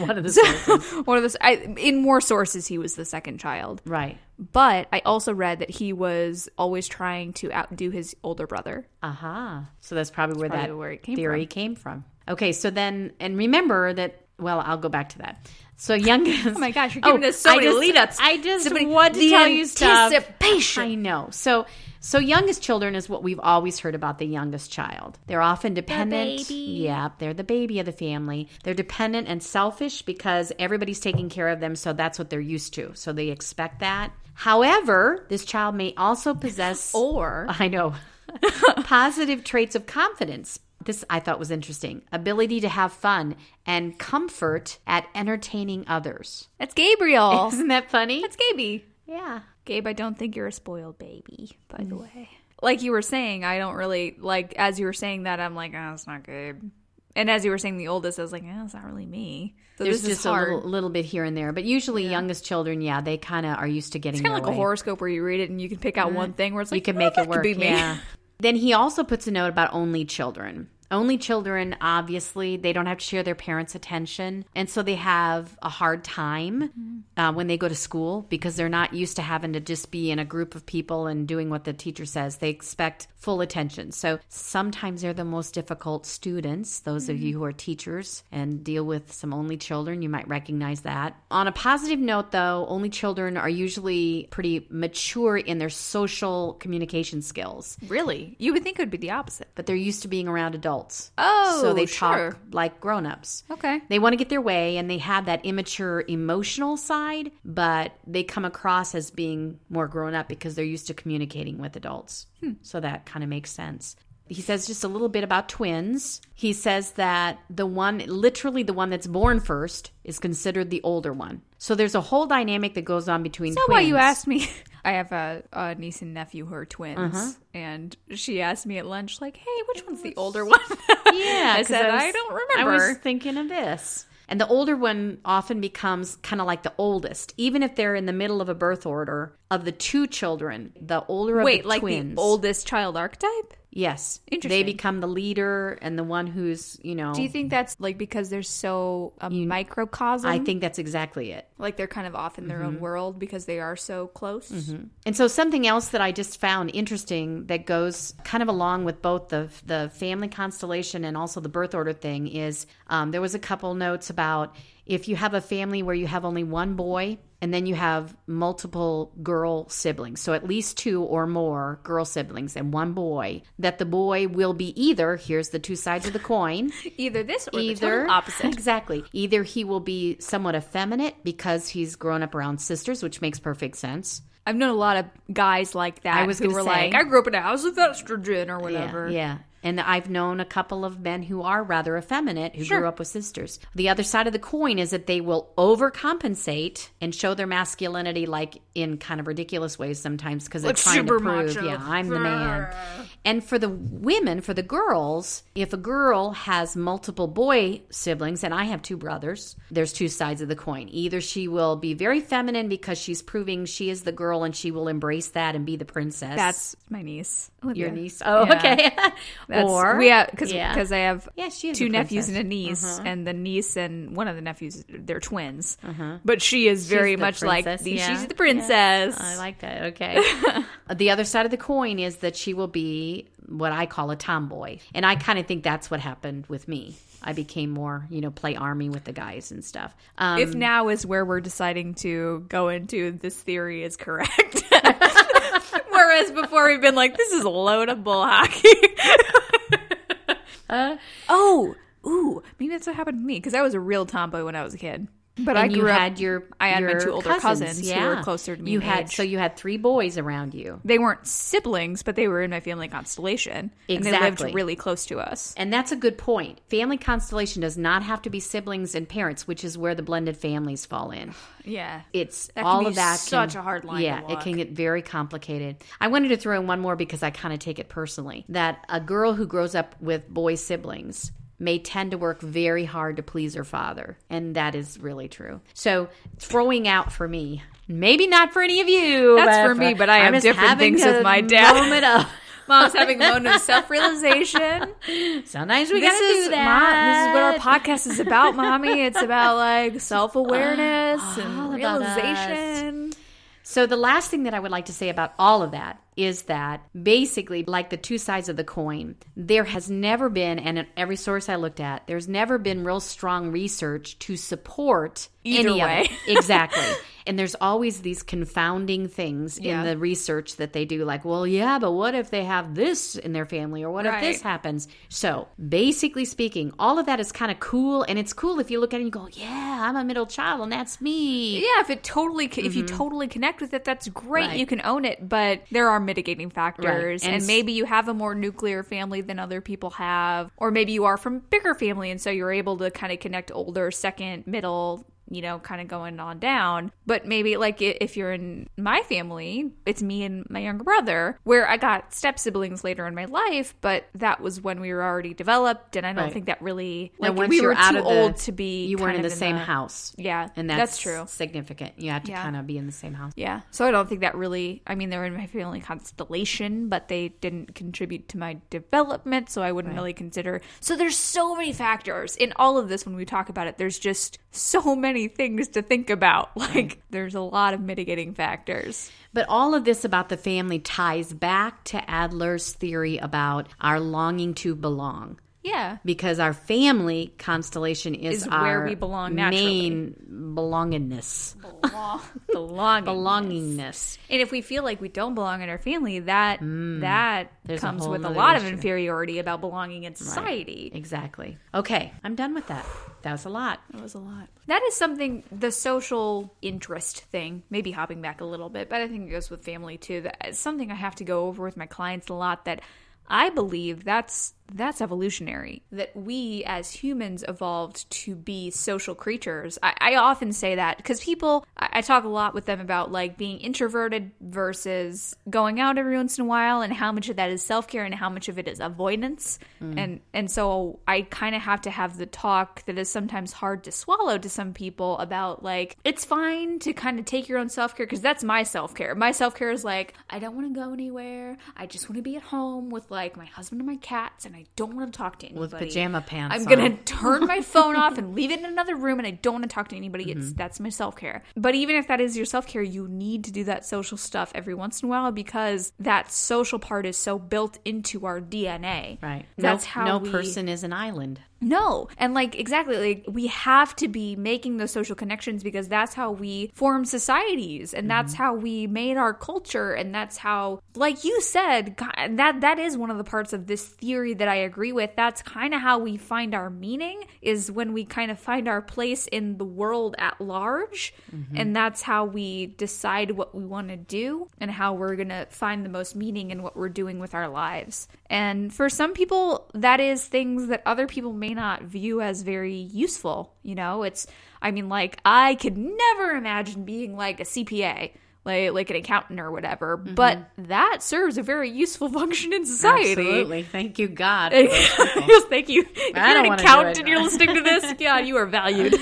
One of the sources. (laughs) One of those, I, in more sources, he was the second child. right. But I also read that he was always trying to outdo his older brother. Aha. So that's probably where probably that where it came theory from. came from. Okay, so then, and remember that. Well, I'll go back to that. So youngest. (laughs) Oh my gosh, you're (laughs) giving oh, us so I many just, lead-ups. I just So many- want to tell you stuff. anticipation. I know. So, so youngest children is what we've always heard about the youngest child. They're often dependent. baby. Yeah, they're the baby of the family. They're dependent and selfish because everybody's taking care of them, so that's what they're used to. So they expect that. However, this child may also possess (laughs) Or I know. Positive traits of confidence this I thought was interesting. Ability to have fun and comfort at entertaining others. That's Gabriel. (laughs) Isn't that funny? That's Gaby. yeah. Gabe, I don't think you're a spoiled baby, by the mm. way. Like you were saying, I don't really like as you were saying that I'm like, oh, it's not Gabe. And as you were saying the oldest, I was like, oh, it's not really me. So There's just a little, little bit here and there, but usually youngest children, yeah, they kind of are used to getting It's kind of like a horoscope where you read it and you can pick out mm-hmm. one thing where it's like you can "Oh, make it work. Be me. Yeah. then he also puts a note about only children. Only children, obviously, they don't have to share their parents' attention. And so they have a hard time uh, when they go to school because they're not used to having to just be in a group of people and doing what the teacher says. They expect full attention. So sometimes they're the most difficult students. Those of you who are teachers and deal with some only children, you might recognize that. On a positive note, though, only children are usually pretty mature in their social communication skills Really? You would think it would be the opposite. but they're used to being around adults. Oh, so they sure. talk like grown-ups. Okay. They want to get their way and they have that immature emotional side, but they come across as being more grown up because they're used to communicating with adults. Hmm. So that kind of makes sense. He says just a little bit about twins. He says that the one, literally the one that's born first, is considered the older one. So there's a whole dynamic that goes on between Is that twins. why you asked me? (laughs) I have a, a niece and nephew who are twins, Uh-huh. and she asked me at lunch, like, "Hey, which one's the older one?" (laughs) Yeah, I said, was- "I don't remember. I remember." was thinking of this. And the older one often becomes kind of like the oldest, even if they're in the middle of a birth order of the two children. The older Wait, of the like twins, the oldest child archetype? Yes, Interesting. they become the leader and the one who's you know. Do you think that's like because they're so um, a microcosm? I think that's exactly it. like they're kind of off in their own mm-hmm. world because they are so close. Mm-hmm. And so something else that I just found interesting that goes kind of along with both the the family constellation and also the birth order thing is um, there was a couple notes about if you have a family where you have only one boy and then you have multiple girl siblings, so at least two or more girl siblings and one boy, that the boy will be either here's the two sides of the coin (laughs) Either this or the either (laughs) opposite. exactly either he will be somewhat effeminate because he's grown up around sisters which makes perfect sense I've known a lot of guys like that I was who were say- like, "I grew up in a house of estrogen or whatever." Yeah, yeah. And I've known a couple of men who are rather effeminate who Sure. grew up with sisters. The other side of the coin is that they will overcompensate and show their masculinity like in kind of ridiculous ways sometimes because they're Like trying to prove, macho. yeah, I'm the man. And for the women, for the girls, if a girl has multiple boy siblings, and I have two brothers, there's two sides of the coin. Either she will be very feminine because she's proving she is the girl and she will embrace that and be the princess. That's my niece. your niece. Oh, Yeah. okay. (laughs) That's, or we because yeah. because I have Yeah, she two nephews. Uh-huh. and a niece, and the niece and one of the nephews they're twins, but she is very Uh-huh. much like princess, the, yeah. she's the princess. I like that. Okay. (laughs) the other side of the coin is that she will be what I call a tomboy. And I kind of think that's what happened with me. I became more, you know, play army with the guys and stuff. Um, if now is where we're deciding to go into this theory is correct. (laughs) (laughs) Whereas before we've been like, this is a load of bull hockey. (laughs) (laughs) oh, ooh, maybe that's what happened to me because I was a real tomboy when I was a kid. But I and you grew up. had your I had my two older cousins who yeah. were closer to me You had age. so you had three boys around you. they weren't siblings, but they were in my family constellation, and they lived really close to us. And that's a good point. Family constellation does not have to be siblings and parents, which is where the blended families fall in. (sighs) Yeah, it's all of that such can- a hard line yeah it can get very complicated i wanted to throw in one more because i kind of take it personally that a girl who grows up with boy siblings may tend to work very hard to please her father and that is really true so throwing out for me maybe not for any of you That's for me, but I I'm have different things with my dad. (laughs) mom's having a moment of self realization. (laughs) sometimes we this gotta is do that Mom, this is what our podcast is about, mommy. It's about like (laughs) self awareness and realization. So, the last thing that I would like to say about all of that is that basically, like the two sides of the coin, there has never been, and in every source I looked at, there's never been real strong research to support Either any way. of it. (laughs) Exactly. And there's always these confounding things Yeah. in the research that they do, like, well, yeah, but what if they have this in their family, or what if this happens? So, basically speaking, all of that is kind of cool, and it's cool if you look at it and you go, yeah, I'm a middle child, and that's me. Yeah, if it totally, if you totally connect with it, that's great. Mm-hmm. Right. You can own it, but there are mitigating factors, And and, maybe you have a more nuclear family than other people have, or maybe you are from a bigger family, and so you're able to kind of connect older, second, middle. You know, kind of going on down. But maybe, like, if you're in my family, it's me and my younger brother, where I got step siblings later in my life, but that was when we were already developed, and I don't Right. think that really, like, once we you're were out too of the- old to be. You weren't in the of same house. Yeah, And that's, that's true. significant. You have to Yeah. kind of be in the same house. Yeah. So I don't think that really, I mean, they were in my family constellation, but they didn't contribute to my development. So I wouldn't really consider. So there's so many factors in all of this when we talk about it. There's just so many things to think about. (laughs) Like, there's a lot of mitigating factors. But all of this about the family ties back to Adler's theory about our longing to belong. Yeah. Because our family constellation is, Is where we belong naturally. main belongingness, (laughs) Belonging. belongingness. And if we feel like we don't belong in our family, that that Mm. A comes whole with a lot of inferiority about belonging in society. Exactly. Okay, I'm done with that. That was a lot. That was a lot. That is something, the social interest thing, maybe hopping back a little bit, but I think it goes with family too. That is something I have to go over with my clients a lot that I believe that's that's evolutionary. That we as humans evolved to be social creatures. I, I often say that because people, I, I talk a lot with them about like being introverted versus going out every once in a while, and how much of that is self care and how much of it is avoidance. Mm. And and so I kind of have to have the talk that is sometimes hard to swallow to some people about like it's fine to kind of take your own self care because that's my self care. My self care is like I don't want to go anywhere. I just want to be at home with like my husband and my cats, and I don't want to talk to anybody. With pajama pants I'm gonna (laughs) turn my phone off and (laughs) leave it in another room, and I don't want to talk to anybody. Mm-hmm. It's that's my self care. But even if that is your self care, you need to do that social stuff every once in a while because that social part is so built into our DNA. Right. That's no, how no we, person is an island. No. And like exactly like we have to be making those social connections because that's how we form societies and that's mm-hmm. how we made our culture and that's how like you said God, that that is one of the parts of this theory that I agree with. That's kind of how we find our meaning is when we kind of find our place in the world at large mm-hmm. and that's how we decide what we want to do and how we're going to find the most meaning in what we're doing with our lives. And for some people that is things that other people may not view as very useful, you know? It's I mean like I could never imagine being like a CPA. Like, like an accountant or whatever, but that serves a very useful (laughs) function in society. Absolutely. Thank you, God. (laughs) yes, thank you. If I you're an do accountant and you're listening to this, (laughs) God, you are valued.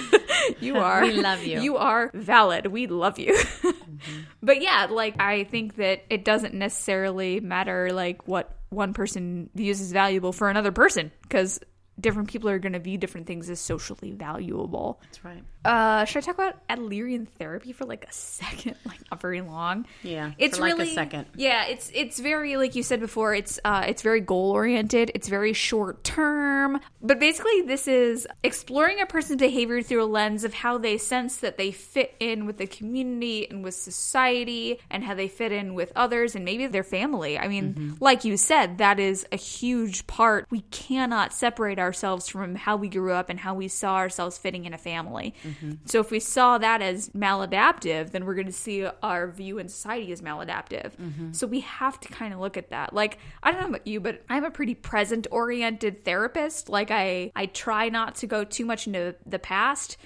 You are. We love you. You are valid. We love you. Mm-hmm. But yeah, like I think that it doesn't necessarily matter like what one person views as valuable for another person because different people are going to view different things as socially valuable. That's right. Uh, should I talk about Adlerian therapy for like a (laughs) second? Like not very long. Yeah, it's for like a really second. Yeah, it's it's very like you said before. It's uh, it's very goal oriented. It's very short term. But basically, this is exploring a person's behavior through a lens of how they sense that they fit in with the community and with society, and how they fit in with others and maybe their family. I mean, Mm-hmm. like you said, that is a huge part. We cannot separate ourselves from how we grew up and how we saw ourselves fitting in a family. Mm-hmm. So if we saw that as maladaptive, then we're going to see our view in society as maladaptive. Mm-hmm. So we have to kind of look at that. Like I don't know about you, but I'm a pretty present oriented therapist. Like I I try not to go too much into the past,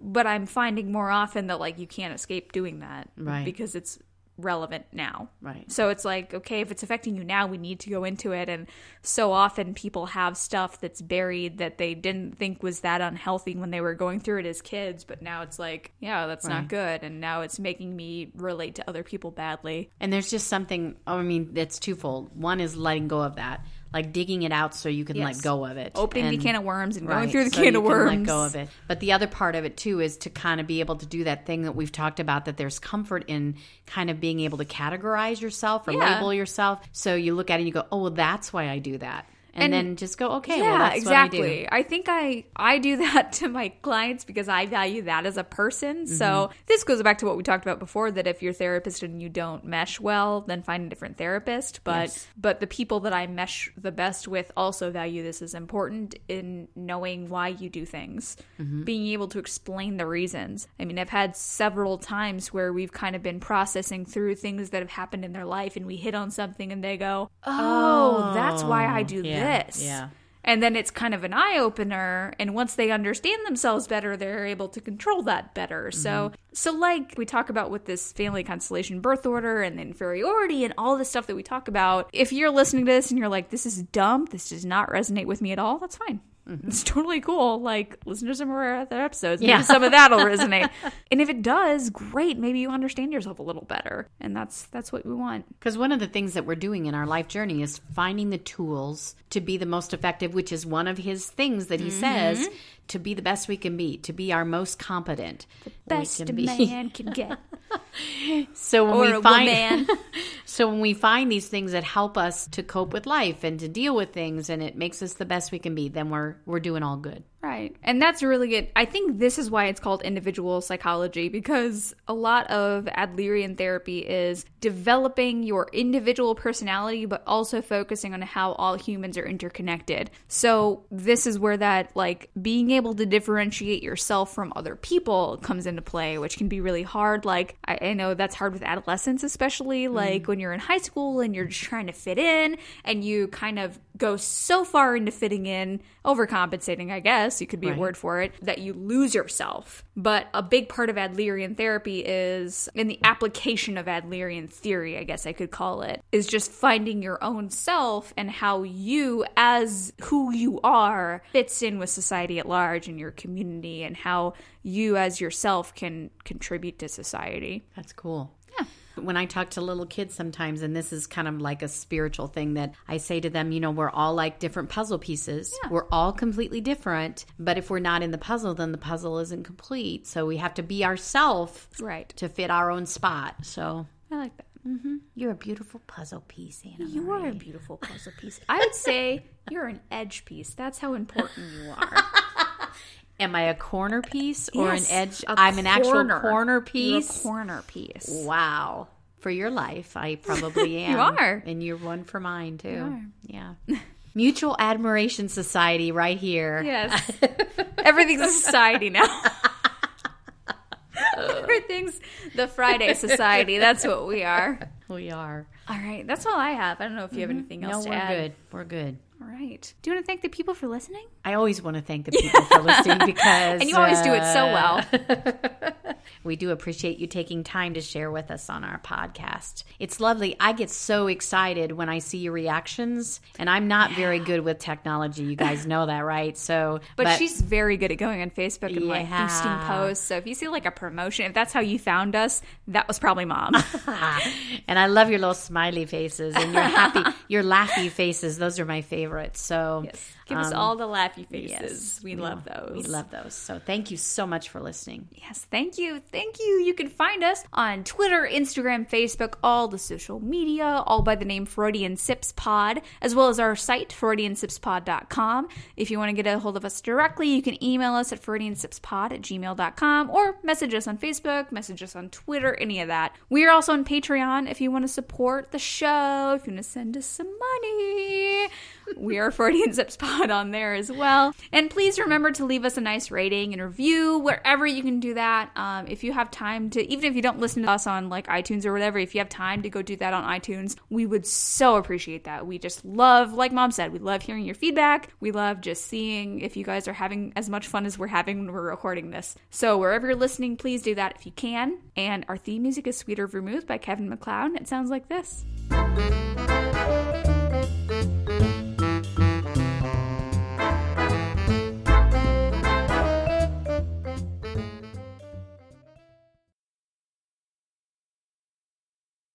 but I'm finding more often that like you can't escape doing that Right. because it's relevant now. Right. So it's like, okay, if it's affecting you now, we need to go into it. And so often people have stuff that's buried that they didn't think was that unhealthy when they were going through it as kids, but now it's like, yeah, that's not good. And now it's making me relate to other people badly. And there's just something, I mean, that's twofold. One is letting go of that, like digging it out so you can Yes. let go of it. Opening the can of worms and going Right, through the so can you of can worms. Let go of it. But the other part of it too is to kind of be able to do that thing that we've talked about. That there's comfort in kind of being able to categorize yourself or Yeah. label yourself. So you look at it and you go, "Oh, well, that's why I do that." And, And- then just go, okay, yeah, well, that's exactly. I think I I do (laughs) that to my clients because I value that as a person. Mm-hmm. So this goes back to what we talked about before that if your therapist and you don't mesh well, then find a different therapist. But Yes. but the people that I mesh the best with also value this as important in knowing why you do things, Mm-hmm. being able to explain the reasons. I mean, I've had several times where we've kind of been processing through things that have happened in their life, and we hit on something, and they go, "Oh, that's why I do yeah, this." Yeah. And then it's kind of an eye opener. And once they understand themselves better, they're able to control that better. So, mm-hmm. so like we talk about with this family constellation birth order and the inferiority and all the stuff that we talk about, if you're listening to this and you're like, this is dumb, this does not resonate with me at all, that's fine. Mm-hmm. It's totally cool. Like, listen to some of our other episodes. Maybe Yeah. some of that'll resonate. (laughs) And if it does, great. Maybe you understand yourself a little better. And that's that's what we want. Because one of the things that we're doing in our life journey is finding the tools to be the most effective, which is one of his things that he says mm-hmm. To be the best we can be, to be our most competent. The Best can a be. man can get. (laughs) So when Or we find (laughs) so when we find these things that help us to cope with life and to deal with things and it makes us the best we can be, then we're we're doing all good. Right. And that's really good. I think this is why it's called individual psychology because a lot of Adlerian therapy is developing your individual personality, but also focusing on how all humans are interconnected. So, this is where that, like, being able to differentiate yourself from other people comes into play, which can be really hard. Like, I, I know that's hard with adolescents, especially, mm-hmm. like when you're in high school and you're just trying to fit in and you kind of go so far into fitting in, overcompensating, I guess you could be a word for it, that you lose yourself. But a big part of Adlerian therapy is, in the application of Adlerian theory, I guess I could call it, is just finding your own self and how you, as who you are, fits in with society at large and your community, and how you, as yourself, can contribute to society. That's cool. Yeah. When I talk to little kids sometimes, and this is kind of like a spiritual thing that I say to them, you know, we're all like different puzzle pieces. We're all completely different. But if we're not in the puzzle, then the puzzle isn't complete. So we have to be ourselves Right. to fit our own spot. So I like that. Mm-hmm. you're a beautiful puzzle piece, Anna. You are a beautiful puzzle piece. I would say you're an edge piece. That's how important you are. (laughs) Am I a corner piece or Yes, an edge? I'm an actual corner. corner You're a piece. corner piece. Wow. For your life, I probably (laughs) am. You are. And you're one for mine, too. are. Yeah. (laughs) Mutual Admiration Society right here. Yes. (laughs) Everything's a society now. Everything's the Friday Society. That's what we are. We are. All right. That's all I have. I don't know if you have mm-hmm. anything No, else to we're add. good. We're good. All right. Do you want to thank the people for listening? I always want to thank the people for listening (laughs) because. And you always do it so uh, well. well. (laughs) we do appreciate you taking time to share with us on our podcast. It's lovely. I get so excited when I see your reactions, and I'm not very good with technology. You guys know that, right? So, (laughs) But, she's very good at going on Facebook and like Yeah. boosting posts. So if you see like a promotion, if that's how you found us, that was probably mom. and I love your little smiley faces and your happy, your laughy faces. Those are my favorites. So, yes. Give us um, all the laughy faces. yes, we, love those. We love those. So, thank you so much for listening. Yes, thank you. Thank you. You can find us on Twitter, Instagram, Facebook, all the social media, all by the name Freudian Sips Pod, as well as our site, FreudianSipsPod.com. If you want to get a hold of us directly, you can email us at FreudianSipsPod at gmail.com or message us on Facebook, message us on Twitter, any of that. We are also on Patreon if you want to support the show, if you want to send us some money. We are Freudian Sips Pod on there as well. And please remember to leave us a nice rating and review wherever you can do that. Um, if you have time to, even if you don't listen to us on like iTunes or whatever, if you have time to go do that on iTunes, we would so appreciate that. We just love, like mom said, we love hearing your feedback. We love just seeing if you guys are having as much fun as we're having when we're recording this. So wherever you're listening, please do that if you can. And our theme music is Sweeter Vermouth by Kevin MacLeod. It sounds like this.